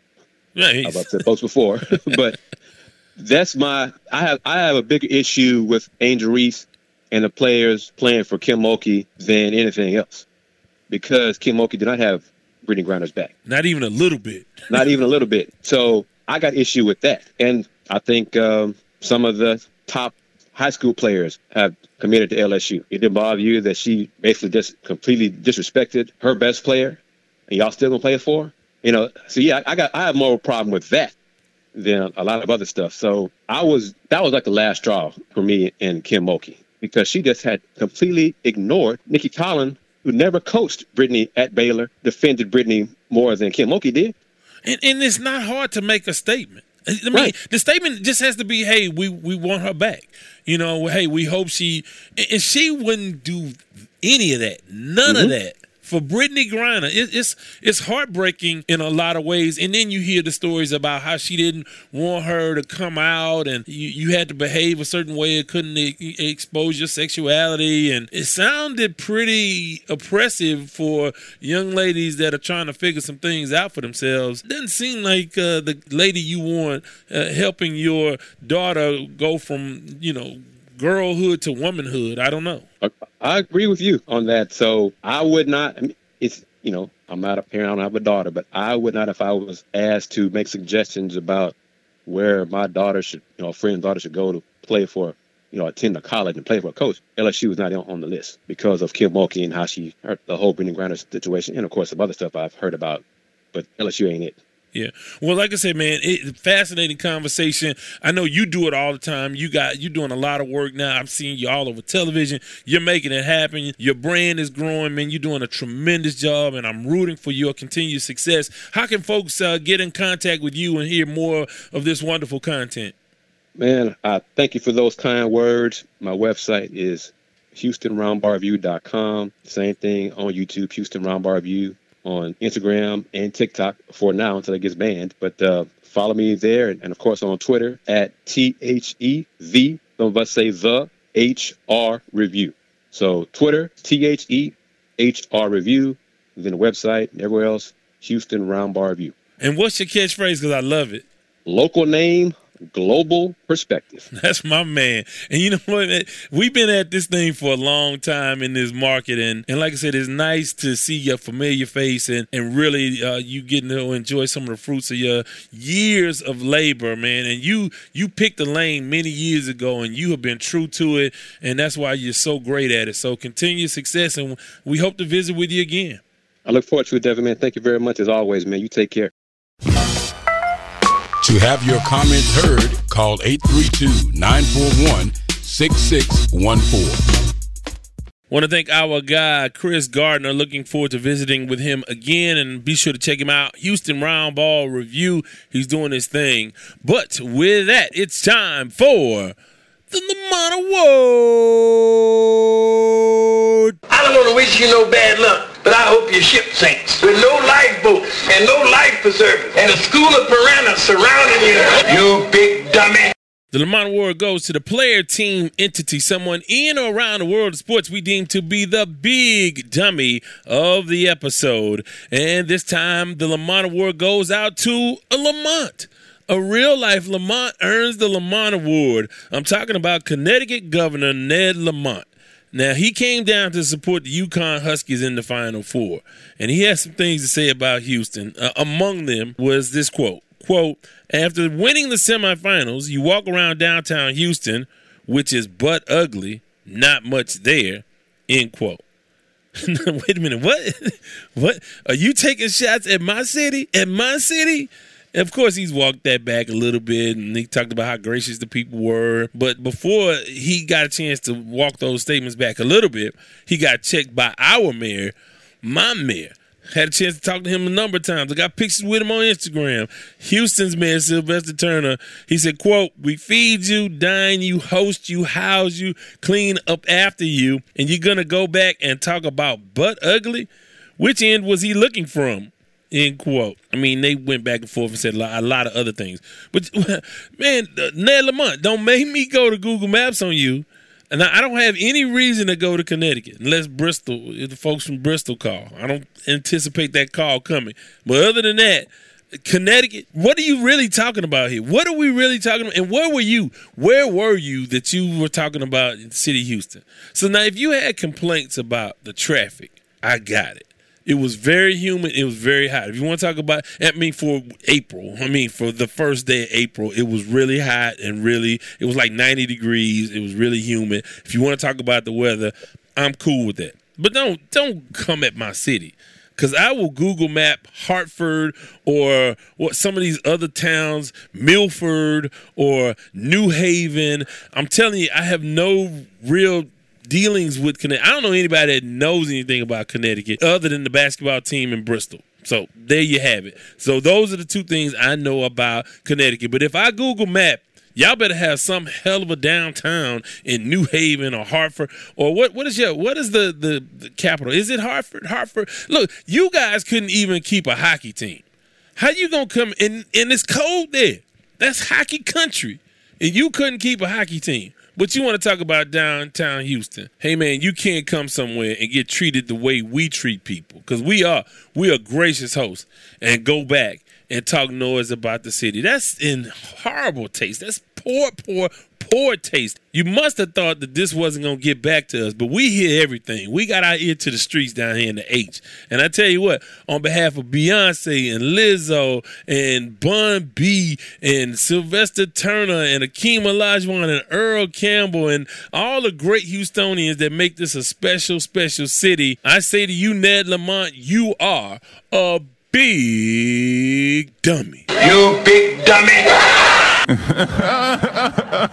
nice. I've upset folks before, but that's my. I have I have a bigger issue with Angel Reese and the players playing for Kim Mulkey than anything else, because Kim Mulkey did not have Brittney Griner's back. Not even a little bit. not even a little bit. So I got issue with that, and I think um, some of the top high school players have committed to LSU. It didn't bother you that she basically just completely disrespected her best player and y'all still gonna play it for? You know, so yeah, I got I have more of a problem with that than a lot of other stuff. So I was that was like the last straw for me and Kim Mulkey because she just had completely ignored Nicki Collen, who never coached Brittney at Baylor, defended Brittney more than Kim Mulkey did. And, and it's not hard to make a statement. I mean, right. the statement just has to be, "Hey, we we want her back." You know, hey, we hope she and she wouldn't do any of that, none mm-hmm. of that for Brittney Griner. It, it's it's heartbreaking in a lot of ways. And then you hear the stories about how she didn't want her to come out, and you, you had to behave a certain way. It couldn't e- expose your sexuality, and it sounded pretty oppressive for young ladies that are trying to figure some things out for themselves. It doesn't seem like uh, the lady you want uh, helping your daughter go from you know girlhood to womanhood. I don't know. I agree with you on that. So I would not. It's you know I'm not a parent. I don't have a daughter, but I would not if I was asked to make suggestions about where my daughter should, you know, a friend's daughter should go to play for, you know, attend a college and play for a coach. LSU was not on the list because of Kim Mulkey and how she hurt the whole Brittney Griner situation, and of course some other stuff I've heard about. But LSU ain't it. Yeah. Well, like I said, man, it fascinating conversation. I know you do it all the time. You got you're doing a lot of work now. I'm seeing you all over television. You're making it happen. Your brand is growing, man. You're doing a tremendous job, and I'm rooting for your continued success. How can folks uh, get in contact with you and hear more of this wonderful content? Man, I thank you for those kind words. My website is HoustonRoundBallReview.com. Same thing on YouTube, Houston Round Ball Review on Instagram and TikTok for now until it gets banned. But uh, follow me there, and, of course on Twitter at T H E V. Some of us say the H R Review. So Twitter T H E H R Review. Then the website and everywhere else Houston Round Ball Review. And what's your catchphrase? Because I love it. Local name, global perspective. That's my man. And you know what? We've been at this thing for a long time in this market. And, and like I said, it's nice to see your familiar face and, and really uh, you getting to enjoy some of the fruits of your years of labor, man. And you you picked the lane many years ago and you have been true to it. And that's why you're so great at it. So continue success. And we hope to visit with you again. I look forward to it, Devin, man. Thank you very much as always, man. You take care. To have your comments heard, call 832-941-6614. Want to thank our guy Kris Gardner. Looking forward to visiting with him again, and be sure to check him out. Houston Round Ball Review. He's doing his thing. But with that, it's time for the Lamont Award. I don't want to wish you no bad luck, but I hope your ship sinks with no lifeboats and no life preservers and a school of piranhas surrounding you. You big dummy. The Lamont Award goes to the player, team, entity, someone in or around the world of sports we deem to be the big dummy of the episode. And this time, the Lamont Award goes out to a Lamont. A real life Lamont earns the Lamont Award. I'm talking about Connecticut Governor Ned Lamont. Now, he came down to support the UConn Huskies in the Final Four, and he has some things to say about Houston. Uh, among them was this quote quote, after winning the semifinals, you walk around downtown Houston, which is butt ugly, not much there, end quote. Wait a minute, what? what? Are you taking shots at my city? At my city? Of course, he's walked that back a little bit and he talked about how gracious the people were. But before he got a chance to walk those statements back a little bit, he got checked by our mayor, my mayor. Had a chance to talk to him a number of times. I got pictures with him on Instagram. Houston's mayor, Sylvester Turner, he said, quote, we feed you, dine you, host you, house you, clean up after you, and you're to go back and talk about butt ugly? Which end was he looking from? End quote. I mean, they went back and forth and said a lot, of other things. But, man, uh, Ned Lamont, don't make me go to Google Maps on you and I don't have any reason to go to Connecticut unless Bristol, the folks from Bristol call. I don't anticipate that call coming. But other than that, Connecticut, what are you really talking about here? What are we really talking about? And where were you? Where were you that you were talking about in the city of Houston? So now, if you had complaints about the traffic, I got it. It was very humid. It was very hot. If you want to talk about, I mean, for April, I mean, for the first day of April, it was really hot and really, it was like 90 degrees. It was really humid. If you want to talk about the weather, I'm cool with that. But don't don't come at my city because I will Google Map Hartford or what some of these other towns, Milford or New Haven. I'm telling you, I have no real dealings with Connecticut. I don't know anybody that knows anything about Connecticut other than the basketball team in Bristol. So there you have it. So those are the two things I know about Connecticut. But if I Google Map, y'all better have some hell of a downtown in New Haven or Hartford or what? What is your what is the the, the capital? Is it Hartford? Hartford. Look, you guys couldn't even keep a hockey team. How you gonna come in? And it's cold there. That's hockey country, and you couldn't keep a hockey team. But you want to talk about downtown Houston? Hey man, you can't come somewhere and get treated the way we treat people because we are we are gracious hosts and go back and talk noise about the city. That's in horrible taste. That's poor, poor, poor taste. You must have thought that this wasn't gonna get back to us, but we hear everything. We got our ear to the streets down here in the H. And I tell you what, on behalf of Beyonce and Lizzo and Bun B and Sylvester Turner and Akeem Olajuwon and Earl Campbell and all the great Houstonians that make this a special, special city, I say to you, Ned Lamont, you are a big dummy. You big dummy. I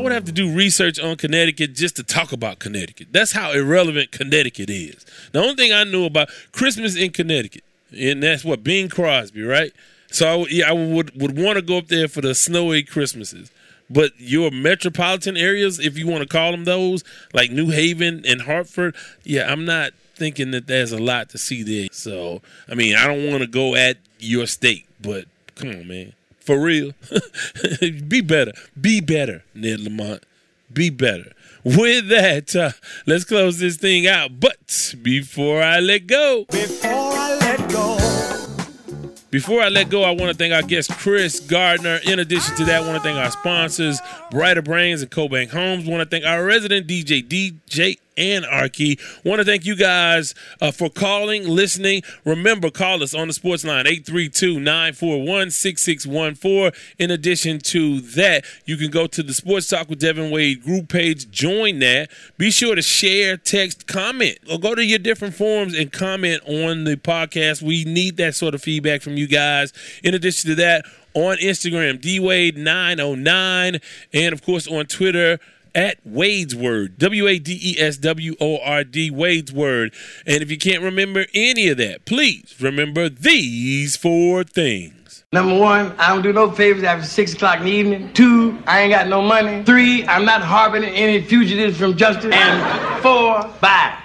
would have to do research on Connecticut just to talk about Connecticut. That's how irrelevant Connecticut is. The only thing I knew about Christmas in Connecticut, and that's what Bing Crosby, right? So I, yeah, I would would want to go up there for the snowy Christmases. But your metropolitan areas, if you want to call them those, like New Haven and Hartford, yeah, I'm not thinking that there's a lot to see there. So I mean, I don't want to go at your state, but come on, man, for real, be better, be better, Ned Lamont, be better. With that, uh, let's close this thing out. But before I let go, Before I let go, Before I let go, I want to thank our guest Kris Gardner. In addition to that, I want to thank our sponsors, Brighter Brains and CoBank Homes. I want to thank our resident DJ, DJ Anarchy. Want to thank you guys uh, for calling, listening. Remember, call us on the sports line 832-941-6614. In addition to that, you can go to the Sports Talk with Devin Wade group page, join that. Be sure to share, text, comment, or go to your different forums and comment on the podcast. We need that sort of feedback from you guys. In addition to that, on Instagram, dwade909, and of course on Twitter, at Wade's Word, W A D E S W O R D, Wade's Word. And if you can't remember any of that, please remember these four things. Number one, I don't do no favors after six o'clock in the evening. Two, I ain't got no money. Three, I'm not harboring any fugitives from justice. And four, bye.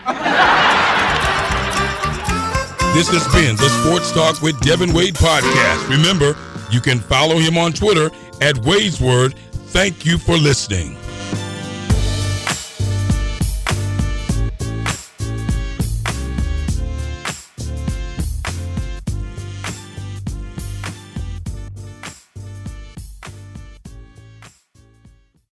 This has been the Sports Talk with Devin Wade podcast. Remember, you can follow him on Twitter at Wade's Word. Thank you for listening.